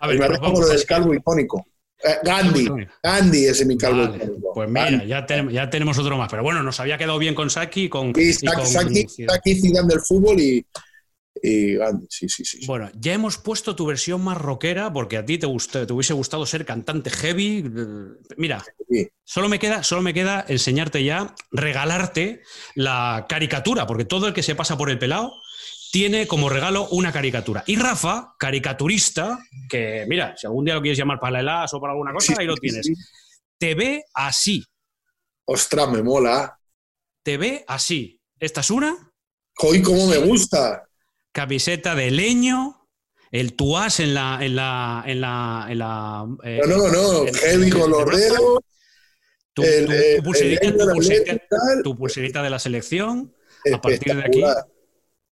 A ver, y me lo del calvo icónico. Eh, Gandhi, Gandhi es mi calvo. pues mira, ya, ya, tenemos otro más. Pero bueno, nos había quedado bien con Saki. Con, y, Saki, Saki, del fútbol y, y Gandhi, sí, sí, sí. Bueno, ya hemos puesto tu versión más rockera porque a ti te, te hubiese gustado ser cantante heavy. Mira, solo, me queda, solo me queda enseñarte ya, regalarte la caricatura, porque todo el que se pasa por el pelado tiene como regalo una caricatura. Y Rafa, caricaturista, que mira, si algún día lo quieres llamar para el as o para alguna cosa, ahí lo tienes. Te ve así. Ostras, me mola. Te ve así. ¿Esta es una? ¡Hoy cómo me gusta! Camiseta de leño, el tuás en la. En la, en la, en la eh, no, no, no, heavy colorero. Tu, tu, pulserita, tu, pulserita, de la selección. A partir de aquí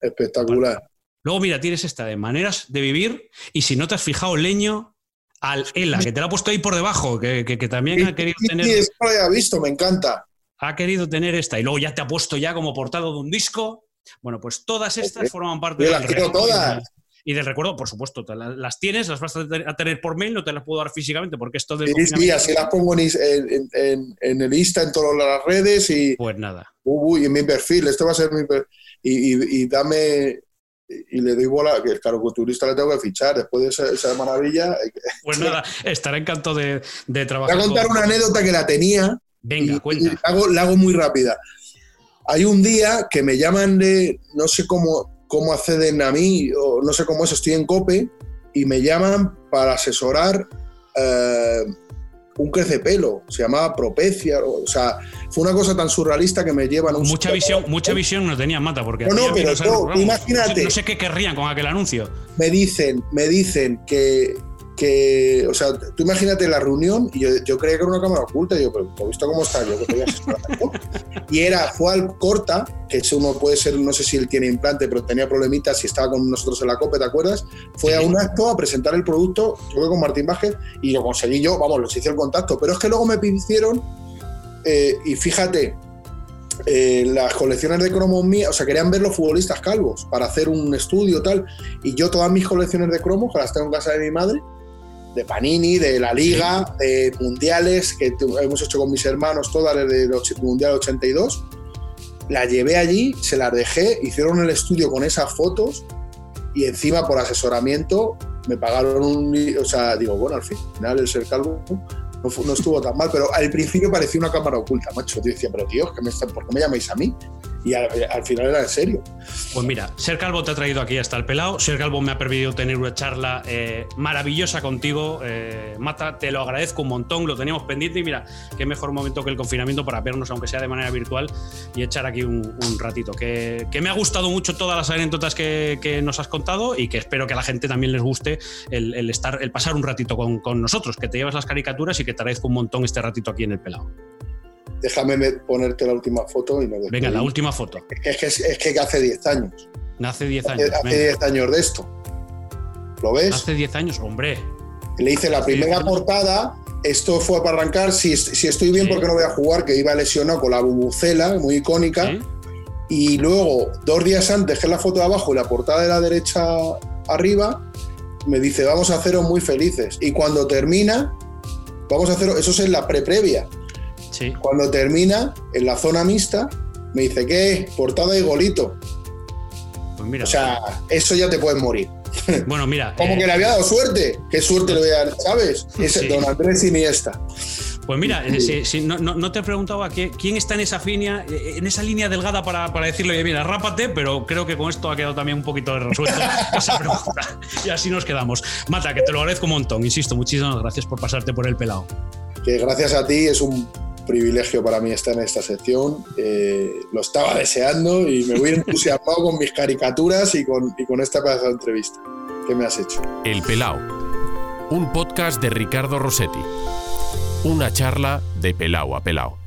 Espectacular. Luego, mira, tienes esta de maneras de vivir y si no te has fijado, leño al ELA, que te la ha puesto ahí por debajo, que, también ha querido tener. Sí, eso lo había visto, me encanta. Ha querido tener esta y luego ya te ha puesto ya como portado de un disco. Bueno, pues todas estas forman parte de las quiero todas. Y del recuerdo, por supuesto, las tienes, las vas a tener por mail, no te las puedo dar físicamente porque esto de. Sí, sí, así las pongo en, el Insta, en todas las redes y. Pues nada. Uy, en mi perfil, esto va a ser mi perfil y, dame y le doy bola, que el caricaturista le tengo que fichar después de esa, maravilla. Pues nada, estaré encantado de, de, trabajar. Voy a contar una anécdota que la tenía. Venga, cuenta. la, hago, muy rápida. Hay un día que me llaman de, no sé cómo, cómo acceden a mí, o no sé cómo es, estoy en COPE, y me llaman para asesorar eh, un crecepelo, se llamaba Propecia, o sea, fue una cosa tan surrealista que me llevan un mucha visión, mucha visión no tenía Mata porque no, no, pero imagínate, no sé qué querrían con aquel anuncio. Me dicen, me dicen que que, o sea, tú imagínate la reunión y yo, yo creía que era una cámara oculta y yo, pero ¿he visto cómo está? Yo que Y era, fue al Corta, que eso uno puede ser, no sé si él tiene implante, pero tenía problemitas y estaba con nosotros en la COPE, ¿te acuerdas? Fue a un acto a presentar el producto, yo creo con Martín Vázquez, y lo conseguí yo, vamos, los hice el contacto, pero es que luego me pidieron, eh, y fíjate, eh, las colecciones de cromos mías, o sea, querían ver los futbolistas calvos para hacer un estudio tal, y yo todas mis colecciones de cromos, que las tengo en casa de mi madre, de Panini, de la Liga, de mundiales que hemos hecho con mis hermanos, todas desde el Mundial 82. La llevé allí, se las dejé, hicieron el estudio con esas fotos y encima por asesoramiento me pagaron un... O sea, digo, bueno, al final el ser calvo no, estuvo tan mal, pero al principio parecía una cámara oculta, macho. Yo decía, pero tío, me ¿por qué me llamáis a mí? Y al, final era en serio. Pues mira, Ser Calvo te ha traído aquí hasta el pelado. Ser Calvo me ha permitido tener una charla eh, maravillosa contigo. Eh, Mata, te lo agradezco un montón, lo teníamos pendiente y mira, qué mejor momento que el confinamiento para vernos, aunque sea de manera virtual, y echar aquí un, ratito. Que, me ha gustado mucho todas las anécdotas que, nos has contado y que espero que a la gente también les guste el, estar, el pasar un ratito con, con nosotros, que te llevas las caricaturas y que te agradezco un montón este ratito aquí en el pelado. Déjame ponerte la última foto y nos Venga, la última foto. Es que, es que, hace 10 años. Hace 10 años. Hace 10 años de esto. ¿Lo ves? Hace 10 años, hombre. Le hice la primera portada. Esto fue para arrancar. Si, si estoy bien, porque no voy a jugar? Que iba lesionado con la bubucela, muy icónica. Y luego, dos días antes, dejé la foto de abajo y la portada de la derecha arriba, me dice, vamos a haceros muy felices. Y cuando termina, vamos a hacer, eso es en la pre-previa. Sí. Cuando termina, en la zona mixta, me dice, ¿qué? Portada y golito. Pues mira. O sea, eso ya te puedes morir. Bueno, mira. Como eh, que le había dado suerte. ¿Qué suerte le voy a dar? ¿Sabes? Es Don Andrés Iniesta. Pues mira, eh, si, no, te he preguntado a quién está en esa línea, eh, en esa línea delgada para, para decirle, mira, rápate, pero creo que con esto ha quedado también un poquito resuelto esa pregunta. Y así nos quedamos. Mata, que te lo agradezco un montón, insisto, muchísimas gracias por pasarte por el pelado. Que gracias a ti es un privilegio para mí estar en esta sección. Eh, lo estaba deseando y me voy entusiasmado con mis caricaturas y con, y con esta pedazo entrevista que me has hecho. El pelao un podcast de Ricardo Rossetti. Una charla de pelao a pelao.